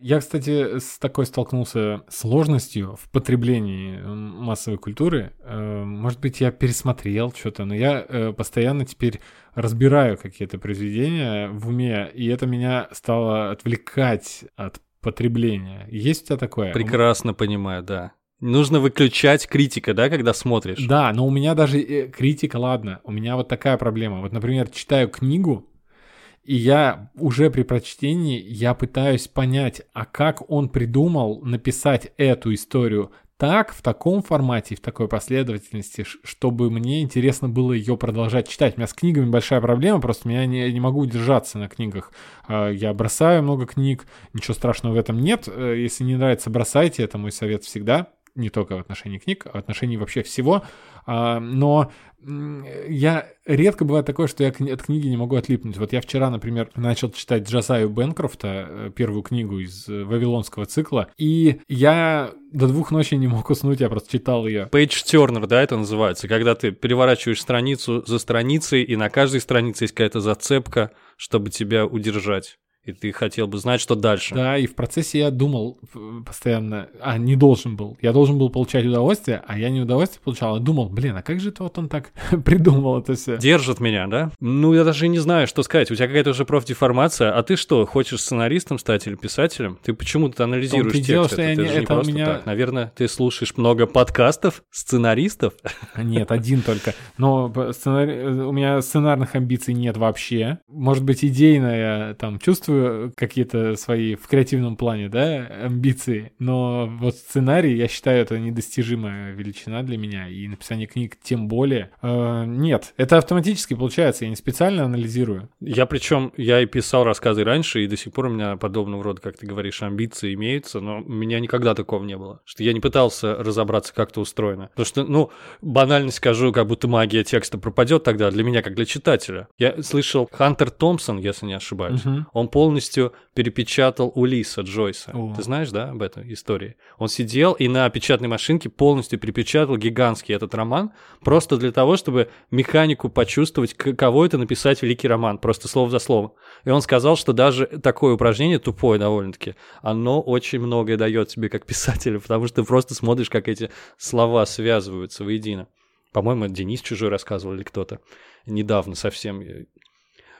Я, кстати, с такой столкнулся сложностью в потреблении массовой культуры. Э, может быть, я пересмотрел что-то, но я э, постоянно теперь разбираю какие-то произведения в уме, и это меня стало отвлекать от потребления. Есть у тебя такое? Прекрасно понимаю, да. Нужно выключать критика, да, когда смотришь? Да, но у меня даже э, критика, ладно, у меня вот такая проблема. Вот, например, читаю книгу, и я уже при прочтении, я пытаюсь понять, а как он придумал написать эту историю так, в таком формате, в такой последовательности, чтобы мне интересно было ее продолжать читать. У меня с книгами большая проблема, просто я не, не могу удержаться на книгах. А, я бросаю много книг, ничего страшного в этом нет. Э, если не нравится, бросайте, это мой совет всегда не только в отношении книг, а в отношении вообще всего. А, но я редко бывает такое, что я от книги не могу отлипнуть. Вот я вчера, например, начал читать Джазаю Бенкрофта, э, первую книгу из э, Вавилонского цикла, и я до двух ночи не мог уснуть, я просто читал ее. Page Turner, да, это называется, когда ты переворачиваешь страницу за страницей, и на каждой странице есть какая-то зацепка, чтобы тебя удержать и ты хотел бы знать, что дальше. Да, и в процессе я думал постоянно, а не должен был. Я должен был получать удовольствие, а я не удовольствие получал, а думал, блин, а как же это вот он так придумал это все? Держит меня, да? Ну, я даже не знаю, что сказать. У тебя какая-то уже профдеформация, а ты что, хочешь сценаристом стать или писателем? Ты почему-то анализируешь текст? Дело, что это, я это не, же не просто меня... так. Наверное, ты слушаешь много подкастов сценаристов? Нет, один только. Но сценари... у меня сценарных амбиций нет вообще. Может быть, идейно я там чувствую какие-то свои в креативном плане, да, амбиции, но вот сценарий, я считаю, это недостижимая величина для меня, и написание книг тем более. Э, нет, это автоматически получается, я не специально анализирую. Я причем, я и писал рассказы раньше, и до сих пор у меня подобного рода, как ты говоришь, амбиции имеются, но у меня никогда такого не было, что я не пытался разобраться, как это устроено. Потому что, ну, банально скажу, как будто магия текста пропадет тогда для меня, как для читателя. Я слышал Хантер Томпсон, если не ошибаюсь, угу. он полностью полностью перепечатал Улиса Джойса. О. Ты знаешь, да, об этой истории? Он сидел и на печатной машинке полностью перепечатал гигантский этот роман, просто для того, чтобы механику почувствовать, каково это написать великий роман, просто слово за слово. И он сказал, что даже такое упражнение, тупое довольно-таки, оно очень многое дает тебе как писателю, потому что ты просто смотришь, как эти слова связываются воедино. По-моему, Денис Чужой рассказывал или кто-то недавно совсем.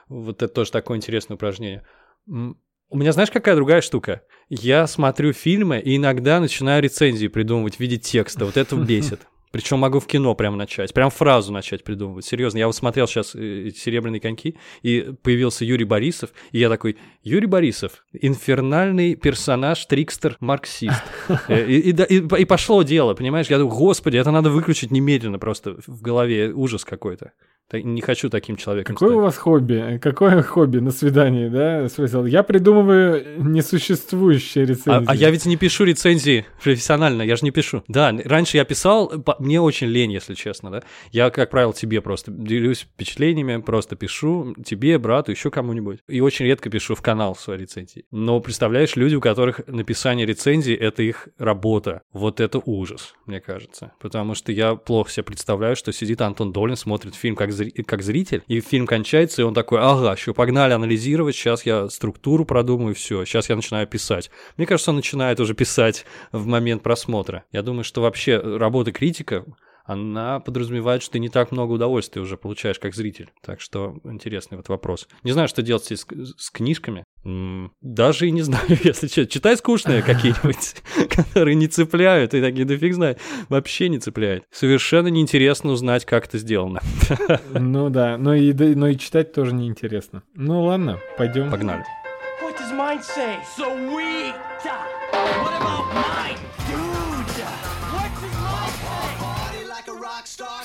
Вот это тоже такое интересное упражнение. У меня, знаешь, какая другая штука? Я смотрю фильмы и иногда начинаю рецензии придумывать в виде текста. Вот это бесит. Причем могу в кино прям начать, прям фразу начать придумывать. Серьезно, я вот смотрел сейчас э, «Серебряные коньки», и появился Юрий Борисов, и я такой, Юрий Борисов, инфернальный персонаж, трикстер, марксист. Э, и, и, и, и пошло дело, понимаешь? Я думаю, господи, это надо выключить немедленно просто в голове, ужас какой-то. Не хочу таким человеком Какое стать. у вас хобби? Какое хобби на свидании, да? Смысл? Я придумываю несуществующие рецензии. А, а я ведь не пишу рецензии профессионально, я же не пишу. Да, раньше я писал, мне очень лень, если честно, да. Я, как правило, тебе просто делюсь впечатлениями, просто пишу тебе, брату, еще кому-нибудь. И очень редко пишу в канал свои рецензии. Но представляешь, люди, у которых написание рецензий — это их работа. Вот это ужас, мне кажется. Потому что я плохо себе представляю, что сидит Антон Долин, смотрит фильм как как зритель, и фильм кончается, и он такой, ага, все, погнали анализировать, сейчас я структуру продумаю, все, сейчас я начинаю писать. Мне кажется, он начинает уже писать в момент просмотра. Я думаю, что вообще работа критика она подразумевает, что ты не так много удовольствия уже получаешь как зритель. Так что интересный вот вопрос. Не знаю, что делать с, с книжками. Даже и не знаю, если что. Читай скучные какие-нибудь, которые не цепляют, и такие, да фиг знает, вообще не цепляют. Совершенно неинтересно узнать, как это сделано. Ну да, но и, но и читать тоже неинтересно. Ну ладно, пойдем. Погнали. What does mine say? So weak. What about mine?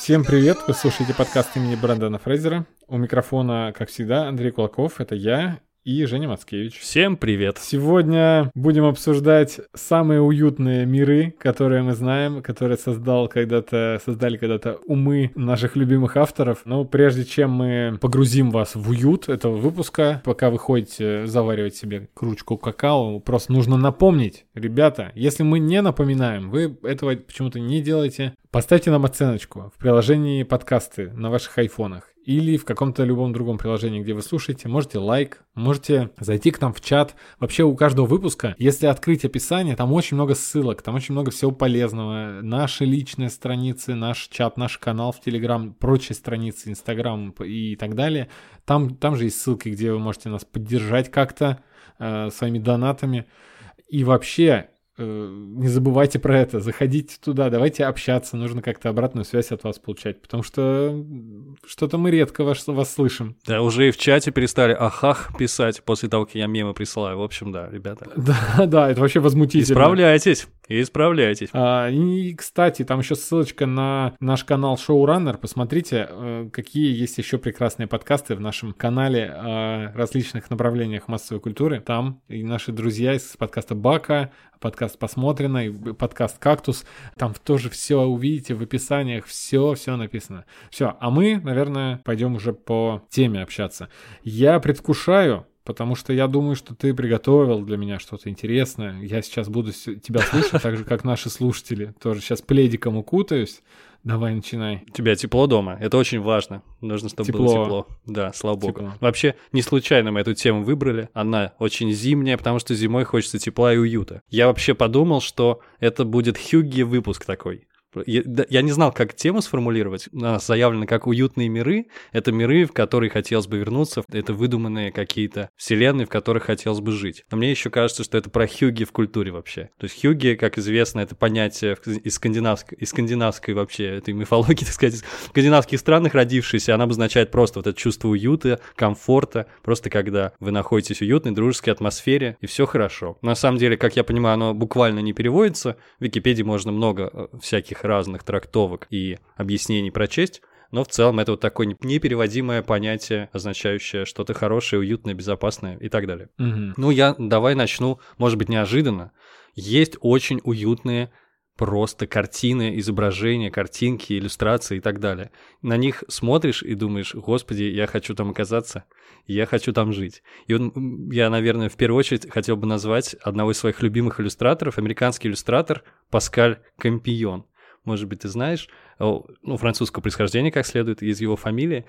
Всем привет! Вы слушаете подкаст имени Брэндона Фрейзера. У микрофона, как всегда, Андрей Кулаков, это я, и Женя Мацкевич. Всем привет! Сегодня будем обсуждать самые уютные миры, которые мы знаем, которые создал когда-то, создали когда-то умы наших любимых авторов. Но прежде чем мы погрузим вас в уют этого выпуска, пока вы ходите заваривать себе кружку какао, просто нужно напомнить, ребята, если мы не напоминаем, вы этого почему-то не делаете, поставьте нам оценочку в приложении подкасты на ваших айфонах или в каком-то любом другом приложении, где вы слушаете. Можете лайк, можете зайти к нам в чат. Вообще у каждого выпуска, если открыть описание, там очень много ссылок, там очень много всего полезного. Наши личные страницы, наш чат, наш канал в Телеграм, прочие страницы, Инстаграм и так далее. Там, там же есть ссылки, где вы можете нас поддержать как-то э, своими донатами. И вообще, не забывайте про это, заходите туда, давайте общаться, нужно как-то обратную связь от вас получать, потому что что-то мы редко вас, вас слышим. Да, уже и в чате перестали ахах писать после того, как я мемы присылаю. В общем, да, ребята. Да, да, это вообще возмутительно. Исправляйтесь, исправляйтесь. А, и, кстати, там еще ссылочка на наш канал Showrunner. Посмотрите, э, какие есть еще прекрасные подкасты в нашем канале о различных направлениях массовой культуры. Там и наши друзья из подкаста Бака, подкаст посмотрено, и подкаст «Кактус». Там тоже все увидите в описаниях, все, все написано. Все, а мы, наверное, пойдем уже по теме общаться. Я предвкушаю, потому что я думаю, что ты приготовил для меня что-то интересное. Я сейчас буду тебя слушать, так же, как наши слушатели. Тоже сейчас пледиком укутаюсь. Давай, начинай. У тебя тепло дома. Это очень важно. Нужно, чтобы тепло. было тепло. Да, слава богу. Тепло. Вообще, не случайно мы эту тему выбрали. Она очень зимняя, потому что зимой хочется тепла и уюта. Я вообще подумал, что это будет Хюгги выпуск такой. Я, не знал, как тему сформулировать. У нас заявлено как уютные миры. Это миры, в которые хотелось бы вернуться. Это выдуманные какие-то вселенные, в которых хотелось бы жить. Но мне еще кажется, что это про хюги в культуре вообще. То есть хюги, как известно, это понятие из скандинавской, из скандинавской вообще этой мифологии, так сказать, из скандинавских странах родившейся. Она обозначает просто вот это чувство уюта, комфорта. Просто когда вы находитесь в уютной, дружеской атмосфере, и все хорошо. На самом деле, как я понимаю, оно буквально не переводится. В Википедии можно много э, всяких разных трактовок и объяснений прочесть, но в целом это вот такое непереводимое понятие, означающее что-то хорошее, уютное, безопасное и так далее. Угу. Ну, я давай начну, может быть, неожиданно. Есть очень уютные просто картины, изображения, картинки, иллюстрации и так далее. На них смотришь и думаешь, господи, я хочу там оказаться, я хочу там жить. И вот я, наверное, в первую очередь хотел бы назвать одного из своих любимых иллюстраторов, американский иллюстратор Паскаль Кампион может быть, ты знаешь, ну, французского происхождения, как следует, из его фамилии.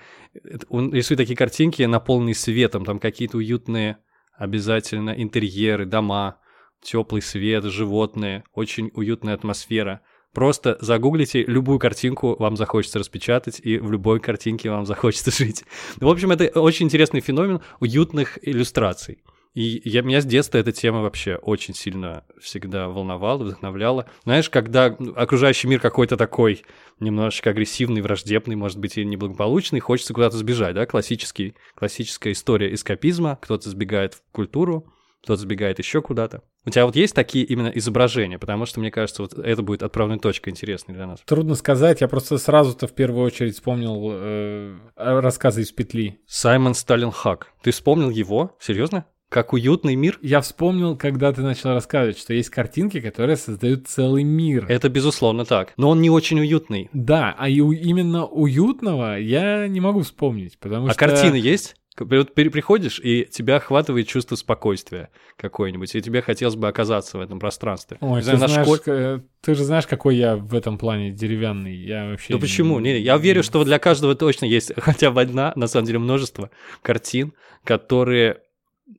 Он рисует такие картинки, наполненные светом, там какие-то уютные обязательно интерьеры, дома, теплый свет, животные, очень уютная атмосфера. Просто загуглите любую картинку, вам захочется распечатать, и в любой картинке вам захочется жить. В общем, это очень интересный феномен уютных иллюстраций. И я, меня с детства эта тема вообще очень сильно всегда волновала, вдохновляла. Знаешь, когда окружающий мир какой-то такой немножечко агрессивный, враждебный, может быть, и неблагополучный, хочется куда-то сбежать, да, классический, классическая история эскапизма, кто-то сбегает в культуру, кто-то сбегает еще куда-то. У тебя вот есть такие именно изображения? Потому что, мне кажется, вот это будет отправной точкой интересной для нас. Трудно сказать, я просто сразу-то в первую очередь вспомнил э, рассказы из петли. Саймон Сталин Хак. Ты вспомнил его? Серьезно? Как уютный мир? Я вспомнил, когда ты начал рассказывать, что есть картинки, которые создают целый мир. Это безусловно так. Но он не очень уютный. Да, а и именно уютного я не могу вспомнить, потому а что... А картины есть? Вот приходишь, и тебя охватывает чувство спокойствия какое-нибудь, и тебе хотелось бы оказаться в этом пространстве. Ой, ты, знаешь, школе... ты же знаешь, какой я в этом плане деревянный. Я вообще... Ну почему? Не, я верю, что для каждого точно есть хотя бы одна, на самом деле множество картин, которые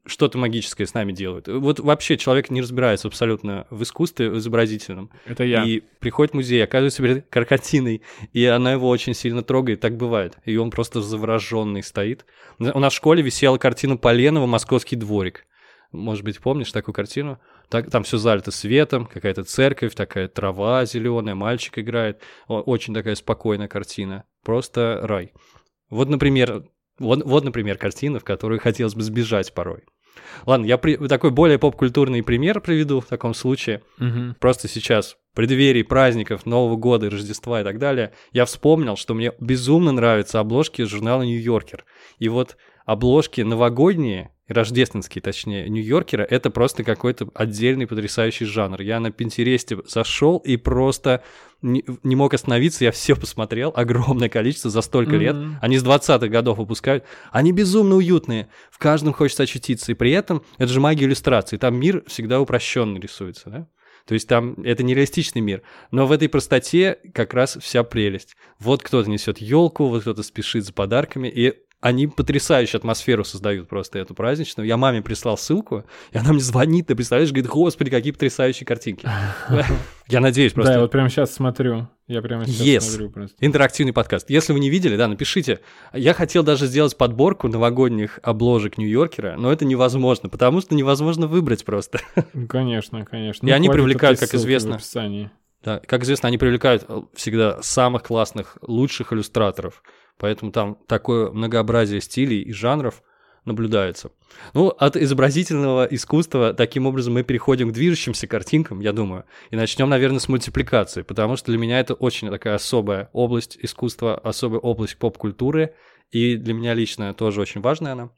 что-то магическое с нами делают. Вот вообще человек не разбирается абсолютно в искусстве в изобразительном. Это я. И приходит в музей, оказывается перед картиной, и она его очень сильно трогает. Так бывает. И он просто завороженный стоит. У нас в школе висела картина Поленова «Московский дворик». Может быть, помнишь такую картину? Так, там все залито светом, какая-то церковь, такая трава зеленая, мальчик играет. Очень такая спокойная картина. Просто рай. Вот, например, вот, вот, например, картина, в которую хотелось бы сбежать порой. Ладно, я при... такой более поп-культурный пример приведу в таком случае. Угу. Просто сейчас, в преддверии праздников, Нового года, Рождества и так далее, я вспомнил, что мне безумно нравятся обложки журнала «Нью-Йоркер». И вот обложки новогодние, рождественские, точнее, Нью-Йоркера, это просто какой-то отдельный потрясающий жанр. Я на Пинтересте зашел и просто не, не мог остановиться, я все посмотрел, огромное количество за столько mm-hmm. лет. Они с 20-х годов выпускают. Они безумно уютные, в каждом хочется очутиться. И при этом это же магия иллюстрации, там мир всегда упрощенно рисуется, да? То есть там это нереалистичный мир. Но в этой простоте как раз вся прелесть. Вот кто-то несет елку, вот кто-то спешит за подарками, и они потрясающую атмосферу создают просто эту праздничную. Я маме прислал ссылку, и она мне звонит, ты представляешь, говорит, господи, какие потрясающие картинки. Я надеюсь просто. Да, я вот прямо сейчас смотрю. Я прямо сейчас yes. смотрю просто. Интерактивный подкаст. Если вы не видели, да, напишите. Я хотел даже сделать подборку новогодних обложек Нью-Йоркера, но это невозможно, потому что невозможно выбрать просто. Конечно, конечно. И Ну, они привлекают, как ссылки в известно. описании. Да, как известно, они привлекают э, всегда самых классных, лучших иллюстраторов. Поэтому там такое многообразие стилей и жанров наблюдается. Ну, от изобразительного искусства таким образом мы переходим к движущимся картинкам, я думаю, и начнем, наверное, с мультипликации, потому что для меня это очень такая особая область искусства, особая область поп-культуры, и для меня лично тоже очень важная она.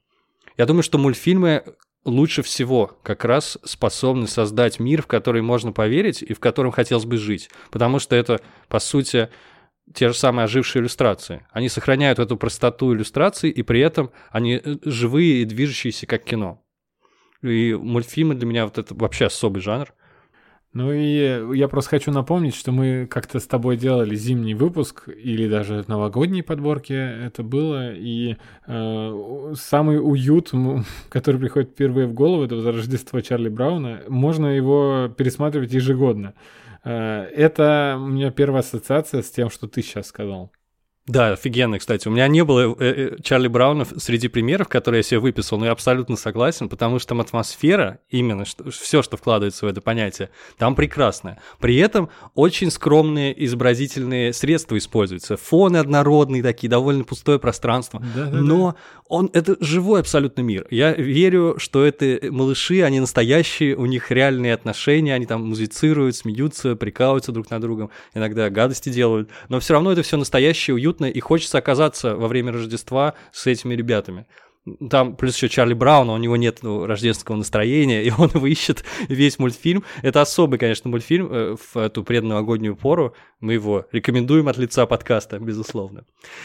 Я думаю, что мультфильмы лучше всего как раз способны создать мир, в который можно поверить и в котором хотелось бы жить, потому что это, по сути, те же самые ожившие иллюстрации. Они сохраняют эту простоту иллюстраций, и при этом они э, живые и движущиеся, как кино. И мультфильмы для меня вот это вообще особый жанр. Ну и я просто хочу напомнить, что мы как-то с тобой делали зимний выпуск или даже новогодние подборки это было, и э, самый уют, который приходит впервые в голову, это Рождество Чарли Брауна, можно его пересматривать ежегодно. Э, это у меня первая ассоциация с тем, что ты сейчас сказал. Да, офигенно, кстати. У меня не было э, э, Чарли Брауна среди примеров, которые я себе выписал, но я абсолютно согласен, потому что там атмосфера, именно что, все, что вкладывается в это понятие, там прекрасная. При этом очень скромные изобразительные средства используются. Фоны однородные такие, довольно пустое пространство. Да-да-да. Но он, это живой абсолютно мир. Я верю, что это малыши, они настоящие, у них реальные отношения, они там музицируют, смеются, прикалываются друг над другом, иногда гадости делают. Но все равно это все настоящее, уютно, и хочется оказаться во время Рождества с этими ребятами. Там плюс еще Чарли Браун, у него нет ну, рождественского настроения, и он его ищет весь мультфильм. Это особый, конечно, мультфильм э, в эту предновогоднюю пору. Мы его рекомендуем от лица подкаста, безусловно.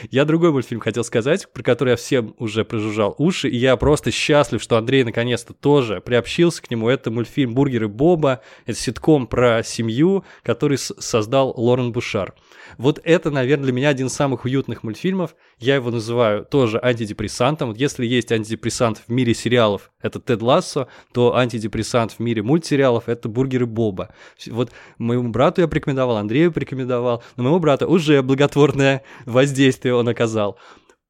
Я другой мультфильм хотел сказать, про который я всем уже прожужжал уши, и я просто счастлив, что Андрей наконец-то тоже приобщился к нему. Это мультфильм «Бургеры Боба», это ситком про семью, который создал Лорен Бушар. Вот это, наверное, для меня один из самых уютных мультфильмов. Я его называю тоже антидепрессантом. Если есть антидепрессант в мире сериалов, это Тед Лассо, то антидепрессант в мире мультсериалов это бургеры Боба. Вот моему брату я порекомендовал, Андрею порекомендовал, но моему брату уже благотворное воздействие он оказал.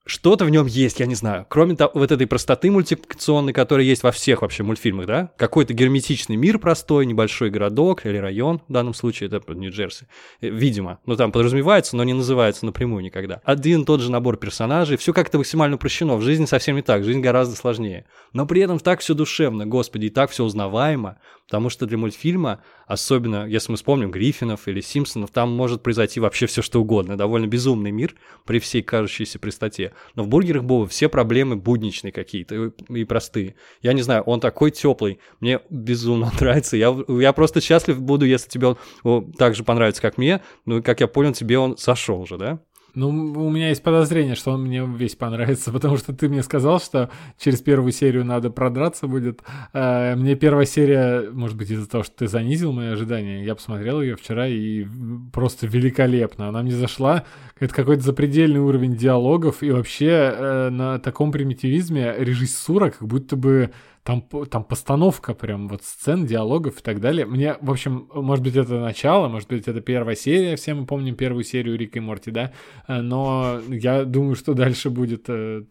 Что-то в нем есть, я не знаю. Кроме того, вот этой простоты мультипликационной, которая есть во всех вообще мультфильмах, да? Какой-то герметичный мир простой, небольшой городок или район, в данном случае это Нью-Джерси, Э, видимо. Ну, там подразумевается, но не называется напрямую никогда. Один тот же набор персонажей, все как-то максимально упрощено. В жизни совсем не так, жизнь гораздо сложнее. Но при этом так все душевно, господи, и так все узнаваемо, потому что для мультфильма, особенно если мы вспомним Гриффинов или Симпсонов, там может произойти вообще все что угодно. Довольно безумный мир при всей кажущейся простоте. Но в бургерах Боба все проблемы будничные какие-то и простые. Я не знаю, он такой теплый, мне безумно нравится. Я, я просто счастлив буду, если тебе он о, так же понравится, как мне. Ну, как я понял, тебе он сошел уже, да? Ну, у меня есть подозрение, что он мне весь понравится, потому что ты мне сказал, что через первую серию надо продраться будет. Э, Мне первая серия, может быть, из-за того, что ты занизил мои ожидания, я посмотрел ее вчера и просто великолепно. Она мне зашла, это какой-то запредельный уровень диалогов и вообще э, на таком примитивизме режиссура, как будто бы там, там постановка прям вот сцен, диалогов и так далее. Мне, в общем, может быть, это начало, может быть, это первая серия, все мы помним первую серию Рика и Морти, да? Э, Но я думаю, что дальше будет... э,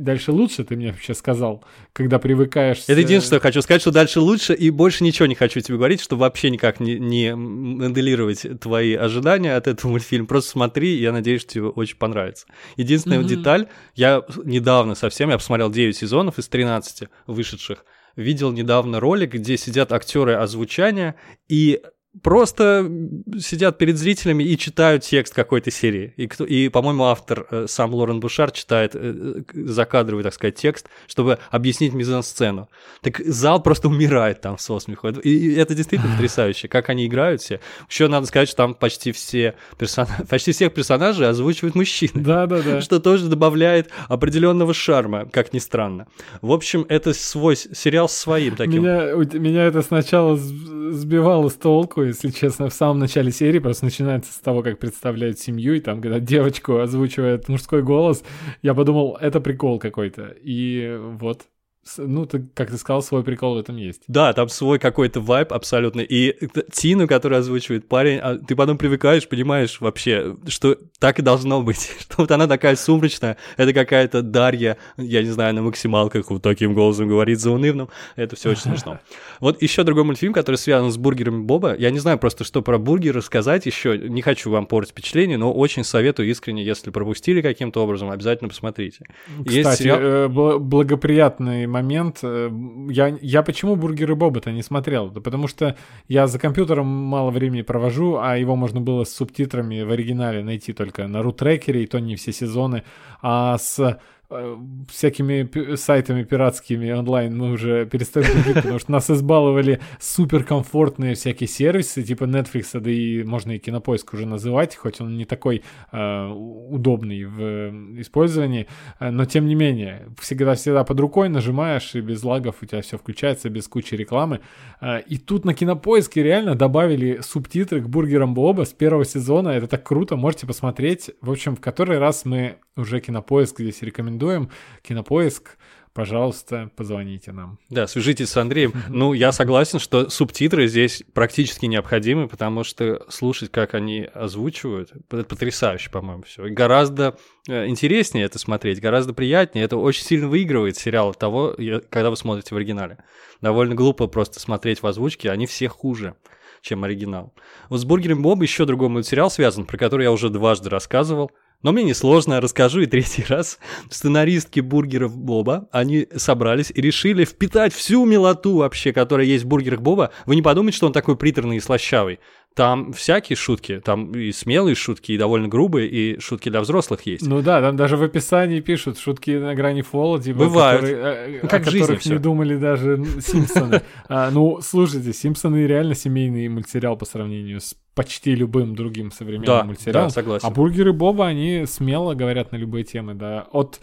Дальше лучше, ты мне вообще сказал, когда привыкаешь... Это единственное, что я хочу сказать, что дальше лучше, и больше ничего не хочу тебе говорить, чтобы вообще никак не, не моделировать твои ожидания от этого мультфильма. Просто смотри, я надеюсь, что тебе очень понравится. Единственная Мгм. деталь, я недавно совсем, я посмотрел 9 сезонов из 13 вышедших, видел недавно ролик, где сидят актеры озвучания, и просто сидят перед зрителями и читают текст какой-то серии. И, кто, и по-моему, автор, э, сам Лорен Бушар, читает э, э, закадровый, так сказать, текст, чтобы объяснить мизансцену. Так зал просто умирает там со смеху. И это действительно потрясающе, как они играют все. Еще надо сказать, что там почти все персонажи, почти всех персонажей озвучивают мужчины. Да-да-да. Что тоже добавляет определенного шарма, как ни странно. В общем, это свой сериал с своим таким. Меня, меня это сначала сбивало с толку, если честно, в самом начале серии просто начинается с того, как представляют семью, и там, когда девочку озвучивает мужской голос, я подумал, это прикол какой-то. И вот, ну, ты, как ты сказал, свой прикол в этом есть. Да, там свой какой-то вайб абсолютно. И Тину, который озвучивает парень, а ты потом привыкаешь, понимаешь вообще, что так и должно быть. Что вот она такая сумрачная, это какая-то Дарья, я не знаю, на максималках вот таким голосом говорит заунывным. Это все очень смешно. Вот еще другой мультфильм, который связан с бургерами Боба. Я не знаю просто, что про бургеры сказать еще. Не хочу вам портить впечатление, но очень советую искренне, если пропустили каким-то образом, обязательно посмотрите. Кстати, Есть сериал... Э, благоприятный момент. Э, я, я почему «Бургеры Боба»-то не смотрел? Да потому что я за компьютером мало времени провожу, а его можно было с субтитрами в оригинале найти только на рутрекере, и то не все сезоны. А с всякими сайтами пиратскими онлайн мы уже перестали дружить, потому что нас избаловали суперкомфортные всякие сервисы, типа Netflix, да и можно и Кинопоиск уже называть, хоть он не такой э, удобный в э, использовании, э, но тем не менее, всегда-всегда под рукой нажимаешь, и без лагов у тебя все включается, без кучи рекламы. Э, и тут на Кинопоиске реально добавили субтитры к бургерам Боба с первого сезона, это так круто, можете посмотреть. В общем, в который раз мы уже Кинопоиск здесь рекомендуем. Кинопоиск, пожалуйста, позвоните нам. Да, свяжитесь с Андреем. Ну, я согласен, что субтитры здесь практически необходимы, потому что слушать, как они озвучивают, это потрясающе, по-моему, все. И гораздо э, интереснее это смотреть, гораздо приятнее. Это очень сильно выигрывает сериал от того, когда вы смотрите в оригинале. Довольно глупо просто смотреть в озвучке, они все хуже чем оригинал. Вот с «Бургером Боб» еще другой мультсериал связан, про который я уже дважды рассказывал. Но мне несложно, расскажу и третий раз. Сценаристки бургеров Боба, они собрались и решили впитать всю милоту вообще, которая есть в бургерах Боба. Вы не подумайте, что он такой приторный и слащавый. Там всякие шутки, там и смелые шутки, и довольно грубые, и шутки для взрослых есть. Ну да, там даже в описании пишут шутки на грани фола, типа, Бывают. Которые, э, ну, как о которых не думали даже Симпсоны. а, ну, слушайте, Симпсоны реально семейный мультсериал по сравнению с почти любым другим современным да, мультсериалом. Да, согласен. А бургеры Боба, они смело говорят на любые темы, да. От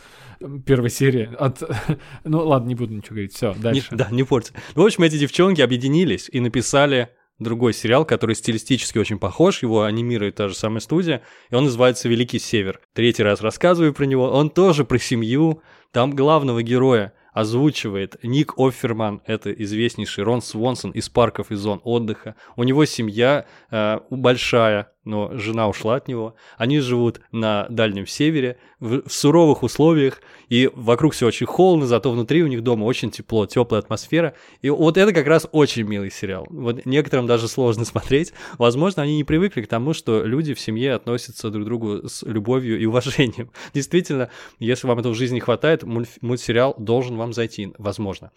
первой серии, от... ну ладно, не буду ничего говорить, все, дальше. Не, да, не портите. Ну, в общем, эти девчонки объединились и написали другой сериал, который стилистически очень похож, его анимирует та же самая студия, и он называется «Великий Север». Третий раз рассказываю про него, он тоже про семью, там главного героя озвучивает Ник Офферман, это известнейший Рон Свонсон из парков и зон отдыха. У него семья э, большая, но жена ушла от него. Они живут на Дальнем Севере, в, в суровых условиях, и вокруг все очень холодно, зато внутри у них дома очень тепло, теплая атмосфера. И вот это как раз очень милый сериал. Вот некоторым даже сложно смотреть. Возможно, они не привыкли к тому, что люди в семье относятся друг к другу с любовью и уважением. Действительно, если вам этого в жизни не хватает, мультсериал должен вам зайти, возможно.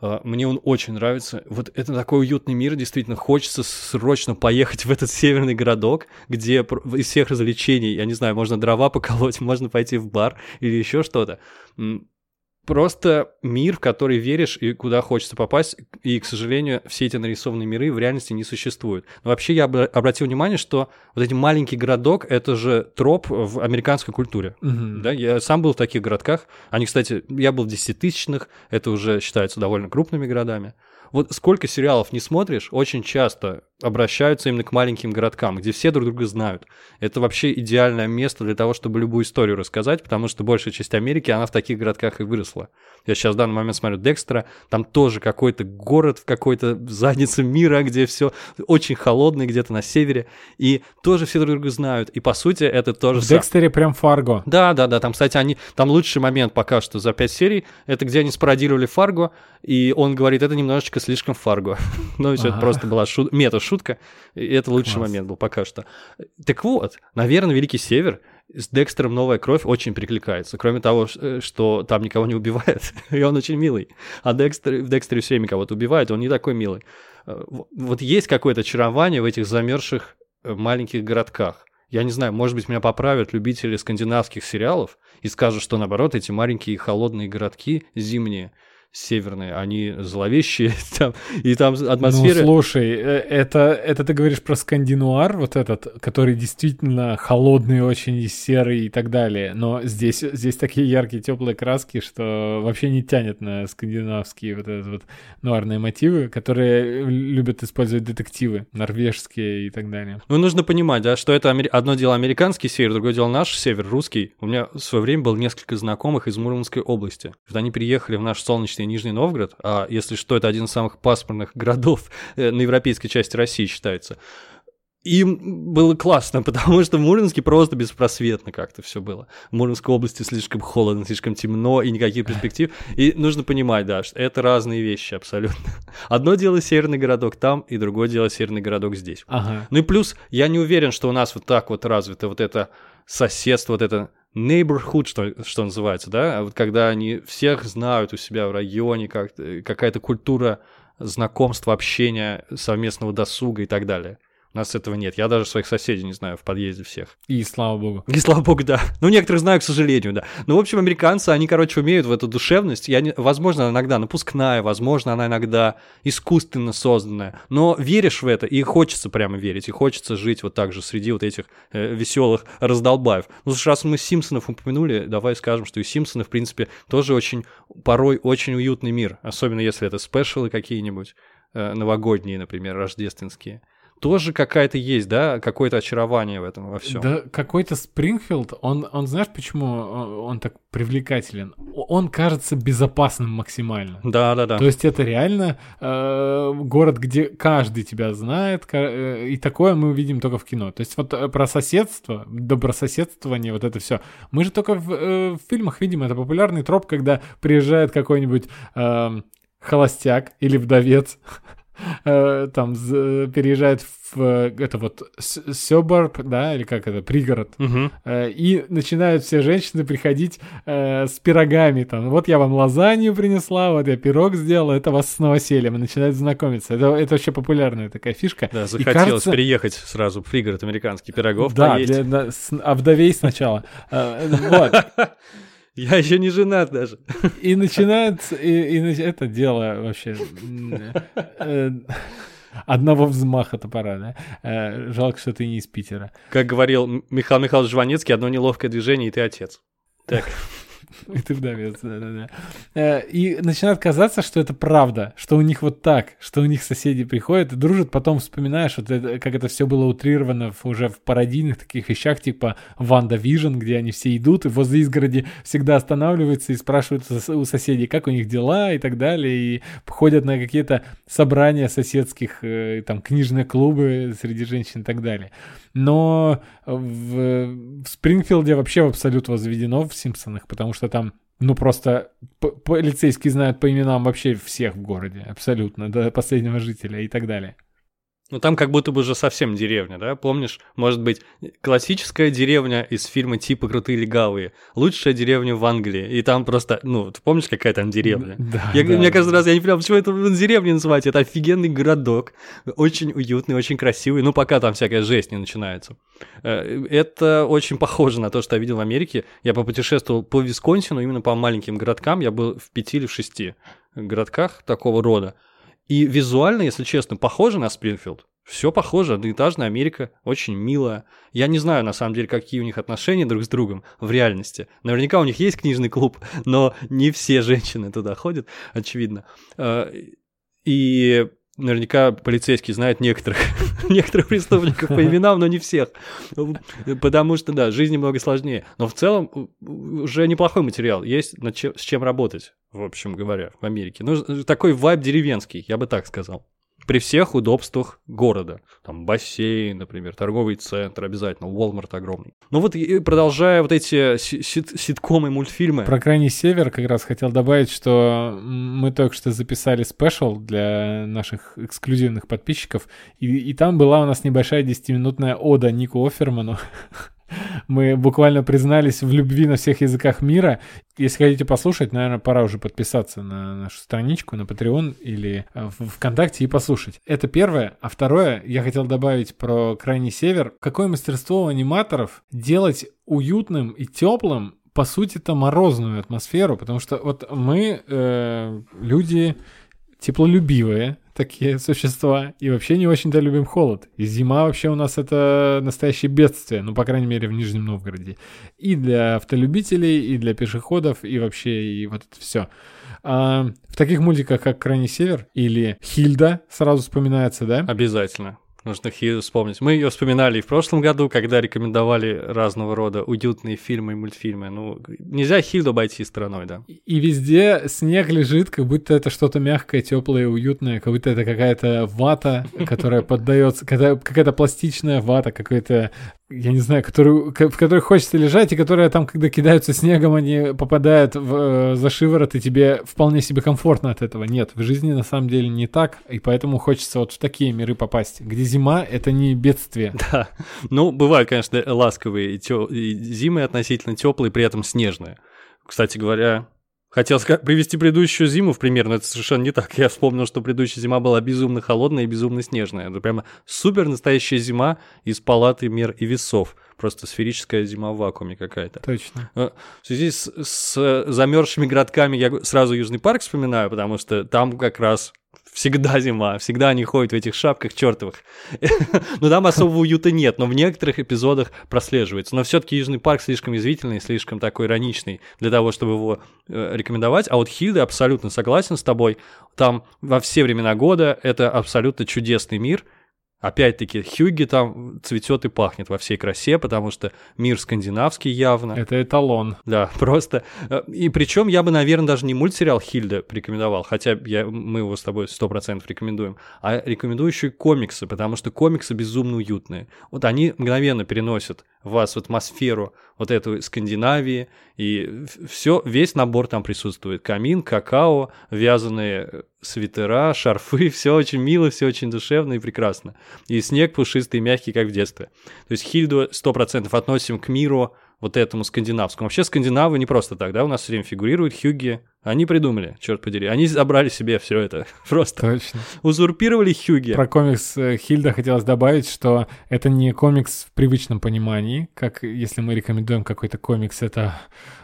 А, мне он очень нравится. Вот это такой уютный мир, действительно, хочется срочно поехать в этот северный городок, где из всех развлечений, я не знаю, можно дрова поколоть, можно пойти в бар или еще что-то. Просто мир, в который веришь и куда хочется попасть, и, к сожалению, все эти нарисованные миры в реальности не существуют. Но вообще я обратил внимание, что вот этот маленький городок — это же троп в американской культуре. Угу. Да, я сам был в таких городках. Они, кстати, я был в десятитысячных, это уже считается довольно крупными городами. Вот сколько сериалов не смотришь, очень часто обращаются именно к маленьким городкам, где все друг друга знают. Это вообще идеальное место для того, чтобы любую историю рассказать, потому что большая часть Америки, она в таких городках и выросла. Я сейчас в данный момент смотрю Декстера, там тоже какой-то город в какой-то заднице мира, где все очень холодно, где-то на севере, и тоже все друг друга знают. И по сути это тоже... В Декстере прям Фарго. Да, да, да, там, кстати, они... Там лучший момент пока что за пять серий, это где они спародировали Фарго, и он говорит, это немножечко слишком Фарго. ну, ага. это просто была шут... мета-шутка, и это лучший Класс. момент был пока что. Так вот, наверное, Великий Север с Декстером новая кровь очень прикликается. Кроме того, э, что там никого не убивает, и он очень милый. А Декстер, в Декстере все время кого-то убивает, он не такой милый. Э, вот есть какое-то очарование в этих замерзших э, маленьких городках. Я не знаю, может быть, меня поправят любители скандинавских сериалов и скажут, что наоборот, эти маленькие холодные городки зимние – северные, они зловещие, там, и там атмосфера... Ну, слушай, э, это, это ты говоришь про скандинуар, вот этот, который действительно холодный очень и серый и так далее, но здесь, здесь такие яркие теплые краски, что вообще не тянет на скандинавские вот, этот вот нуарные мотивы, которые любят использовать детективы, норвежские и так далее. Ну, нужно понимать, да, что это одно дело американский север, другое дело наш север, русский. У меня в свое время было несколько знакомых из Мурманской области. Вот они приехали в наш солнечный и Нижний Новгород, а если что, это один из самых паспортных городов э, на европейской части России считается. Им было классно, потому что в Мурманске просто беспросветно как-то все было. В Мурманской области слишком холодно, слишком темно и никаких перспектив. И нужно понимать, да, что это разные вещи абсолютно. Одно дело северный городок там, и другое дело северный городок здесь. Ага. Ну и плюс, я не уверен, что у нас вот так вот развито вот это соседство, вот это neighborhood, что, что называется, да, вот когда они всех знают у себя в районе, как, какая-то культура знакомства, общения, совместного досуга и так далее. У нас этого нет. Я даже своих соседей не знаю в подъезде всех. И слава богу. И слава богу, да. Ну, некоторых знаю, к сожалению, да. Ну, в общем, американцы, они, короче, умеют в эту душевность. Я не... Возможно, она иногда напускная, возможно, она иногда искусственно созданная. Но веришь в это, и хочется прямо верить, и хочется жить вот так же среди вот этих э, веселых раздолбаев. Ну, слушай, раз мы Симпсонов упомянули, давай скажем, что и Симпсоны, в принципе, тоже очень, порой очень уютный мир. Особенно если это спешалы какие-нибудь, э, новогодние, например, рождественские тоже какая-то есть, да, какое-то очарование в этом во всем. Да, какой-то Спрингфилд, он, он знаешь, почему он так привлекателен? Он кажется безопасным максимально. Да, да, да. То есть это реально э, город, где каждый тебя знает, э, и такое мы увидим только в кино. То есть вот э, про соседство, добрососедствование, вот это все. Мы же только в, э, в фильмах видим, это популярный троп, когда приезжает какой-нибудь э, холостяк или вдовец Э, там переезжает в это вот Сёборб, да, или как это, пригород, угу. и начинают все женщины приходить э, с пирогами, там, вот я вам лазанью принесла, вот я пирог сделала, это вас с новосельем, и начинают знакомиться. Это, это вообще популярная такая фишка. Да, захотелось кажется... переехать сразу в пригород американский пирогов Да, поесть. да, с, а вдовей сначала. Вот. Я еще не женат даже. И начинается, и, и это дело вообще э, одного взмаха топора, да? Э, жалко, что ты не из Питера. Как говорил Михаил Михайлович Жванецкий, одно неловкое движение, и ты отец. Так. И ты вдовец, да-да-да. Э, и начинает казаться, что это правда, что у них вот так, что у них соседи приходят и дружат, потом вспоминаешь, вот это, как это все было утрировано в, уже в пародийных таких вещах, типа WandaVision, где они все идут и возле изгороди всегда останавливаются и спрашивают у соседей, как у них дела и так далее, и ходят на какие-то собрания соседских, э, там, книжные клубы среди женщин и так далее. Но в, в Спрингфилде вообще в абсолют возведено в Симпсонах, потому что там ну, просто полицейские знают по именам вообще всех в городе, абсолютно, до последнего жителя и так далее. Ну там как будто бы уже совсем деревня, да? Помнишь, может быть, классическая деревня из фильма типа «Крутые легавые», лучшая деревня в Англии, и там просто, ну, ты помнишь, какая там деревня? Да, я, да, мне каждый раз, я не понимаю, почему это деревней называть, это офигенный городок, очень уютный, очень красивый, ну, пока там всякая жесть не начинается. Э, это очень похоже на то, что я видел в Америке. Я попутешествовал по Висконсину, именно по маленьким городкам, я был в пяти или в шести городках такого рода. И визуально, если честно, похоже на Спрингфилд. Все похоже, одноэтажная Америка, очень милая. Я не знаю, на самом деле, какие у них отношения друг с другом в реальности. Наверняка у них есть книжный клуб, но не все женщины туда ходят, очевидно. Э, и наверняка полицейский знает некоторых, некоторых преступников по именам, но не всех. Потому что, да, жизнь немного сложнее. Но в целом уже неплохой материал. Есть над чем, с чем работать, в общем говоря, в Америке. Ну, такой вайб деревенский, я бы так сказал при всех удобствах города. Там бассейн, например, торговый центр обязательно, Walmart огромный. Ну вот и продолжая вот эти сит ситкомы, мультфильмы. Про крайний север как раз хотел добавить, что мы только что записали спешл для наших эксклюзивных подписчиков, и, и там была у нас небольшая 10-минутная ода Нику Оферману. Мы буквально признались в любви на всех языках мира. Если хотите послушать, наверное, пора уже подписаться на нашу страничку, на Patreon или э, в ВКонтакте и послушать. Это первое. А второе, я хотел добавить про Крайний Север. Какое мастерство у аниматоров делать уютным и теплым по сути-то морозную атмосферу, потому что вот мы э, люди теплолюбивые такие существа и вообще не очень-то любим холод. И зима вообще у нас это настоящее бедствие, ну, по крайней мере, в Нижнем Новгороде. И для автолюбителей, и для пешеходов, и вообще, и вот это все. А, в таких мультиках, как «Крайний север» или «Хильда» сразу вспоминается, да? Обязательно. Нужно Хилду вспомнить. Мы ее вспоминали и в прошлом году, когда рекомендовали разного рода уютные фильмы и мультфильмы. Ну, нельзя Хильду обойти стороной, да. И везде снег лежит, как будто это что-то мягкое, теплое, уютное, как будто это какая-то вата, которая поддается, какая-то пластичная вата, какой-то я не знаю, которую, в которой хочется лежать, и которая там, когда кидаются снегом, они попадают в, э, за шиворот, и тебе вполне себе комфортно от этого. Нет, в жизни на самом деле не так, и поэтому хочется вот в такие миры попасть, где зима — это не бедствие. Да, ну, бывают, конечно, ласковые тё... зимы относительно теплые, при этом снежные. Кстати говоря, Хотел привести предыдущую зиму в пример, но это совершенно не так. Я вспомнил, что предыдущая зима была безумно холодная и безумно снежная. Это прямо супер настоящая зима из палаты мер и весов. Просто сферическая зима в вакууме какая-то. Точно. Э, в связи с, с замерзшими городками я сразу Южный парк вспоминаю, потому что там как раз всегда зима, всегда они ходят в этих шапках чертовых. но там особого уюта нет, но в некоторых эпизодах прослеживается. Но все-таки Южный парк слишком язвительный, слишком такой ироничный для того, чтобы его э, рекомендовать. А вот Хильда абсолютно согласен с тобой. Там во все времена года это абсолютно чудесный мир, Опять-таки, Хьюги там цветет и пахнет во всей красе, потому что мир скандинавский явно. Это эталон. Да, просто. Э, и причем я бы, наверное, даже не мультсериал Хильда порекомендовал, хотя я, мы его с тобой сто процентов рекомендуем, а рекомендую еще и комиксы, потому что комиксы безумно уютные. Вот они мгновенно переносят вас в атмосферу вот этой Скандинавии, и все, весь набор там присутствует. Камин, какао, вязаные свитера, шарфы, все очень мило, все очень душевно и прекрасно. И снег пушистый мягкий, как в детстве. То есть Хильду 100% относим к миру вот этому скандинавскому. Вообще скандинавы не просто так, да, у нас все время фигурируют Хьюги. Они придумали, черт подери. Они забрали себе все это. Просто Точно. узурпировали Хьюги. Про комикс э, Хильда хотелось добавить, что это не комикс в привычном понимании, как если мы рекомендуем какой-то комикс, это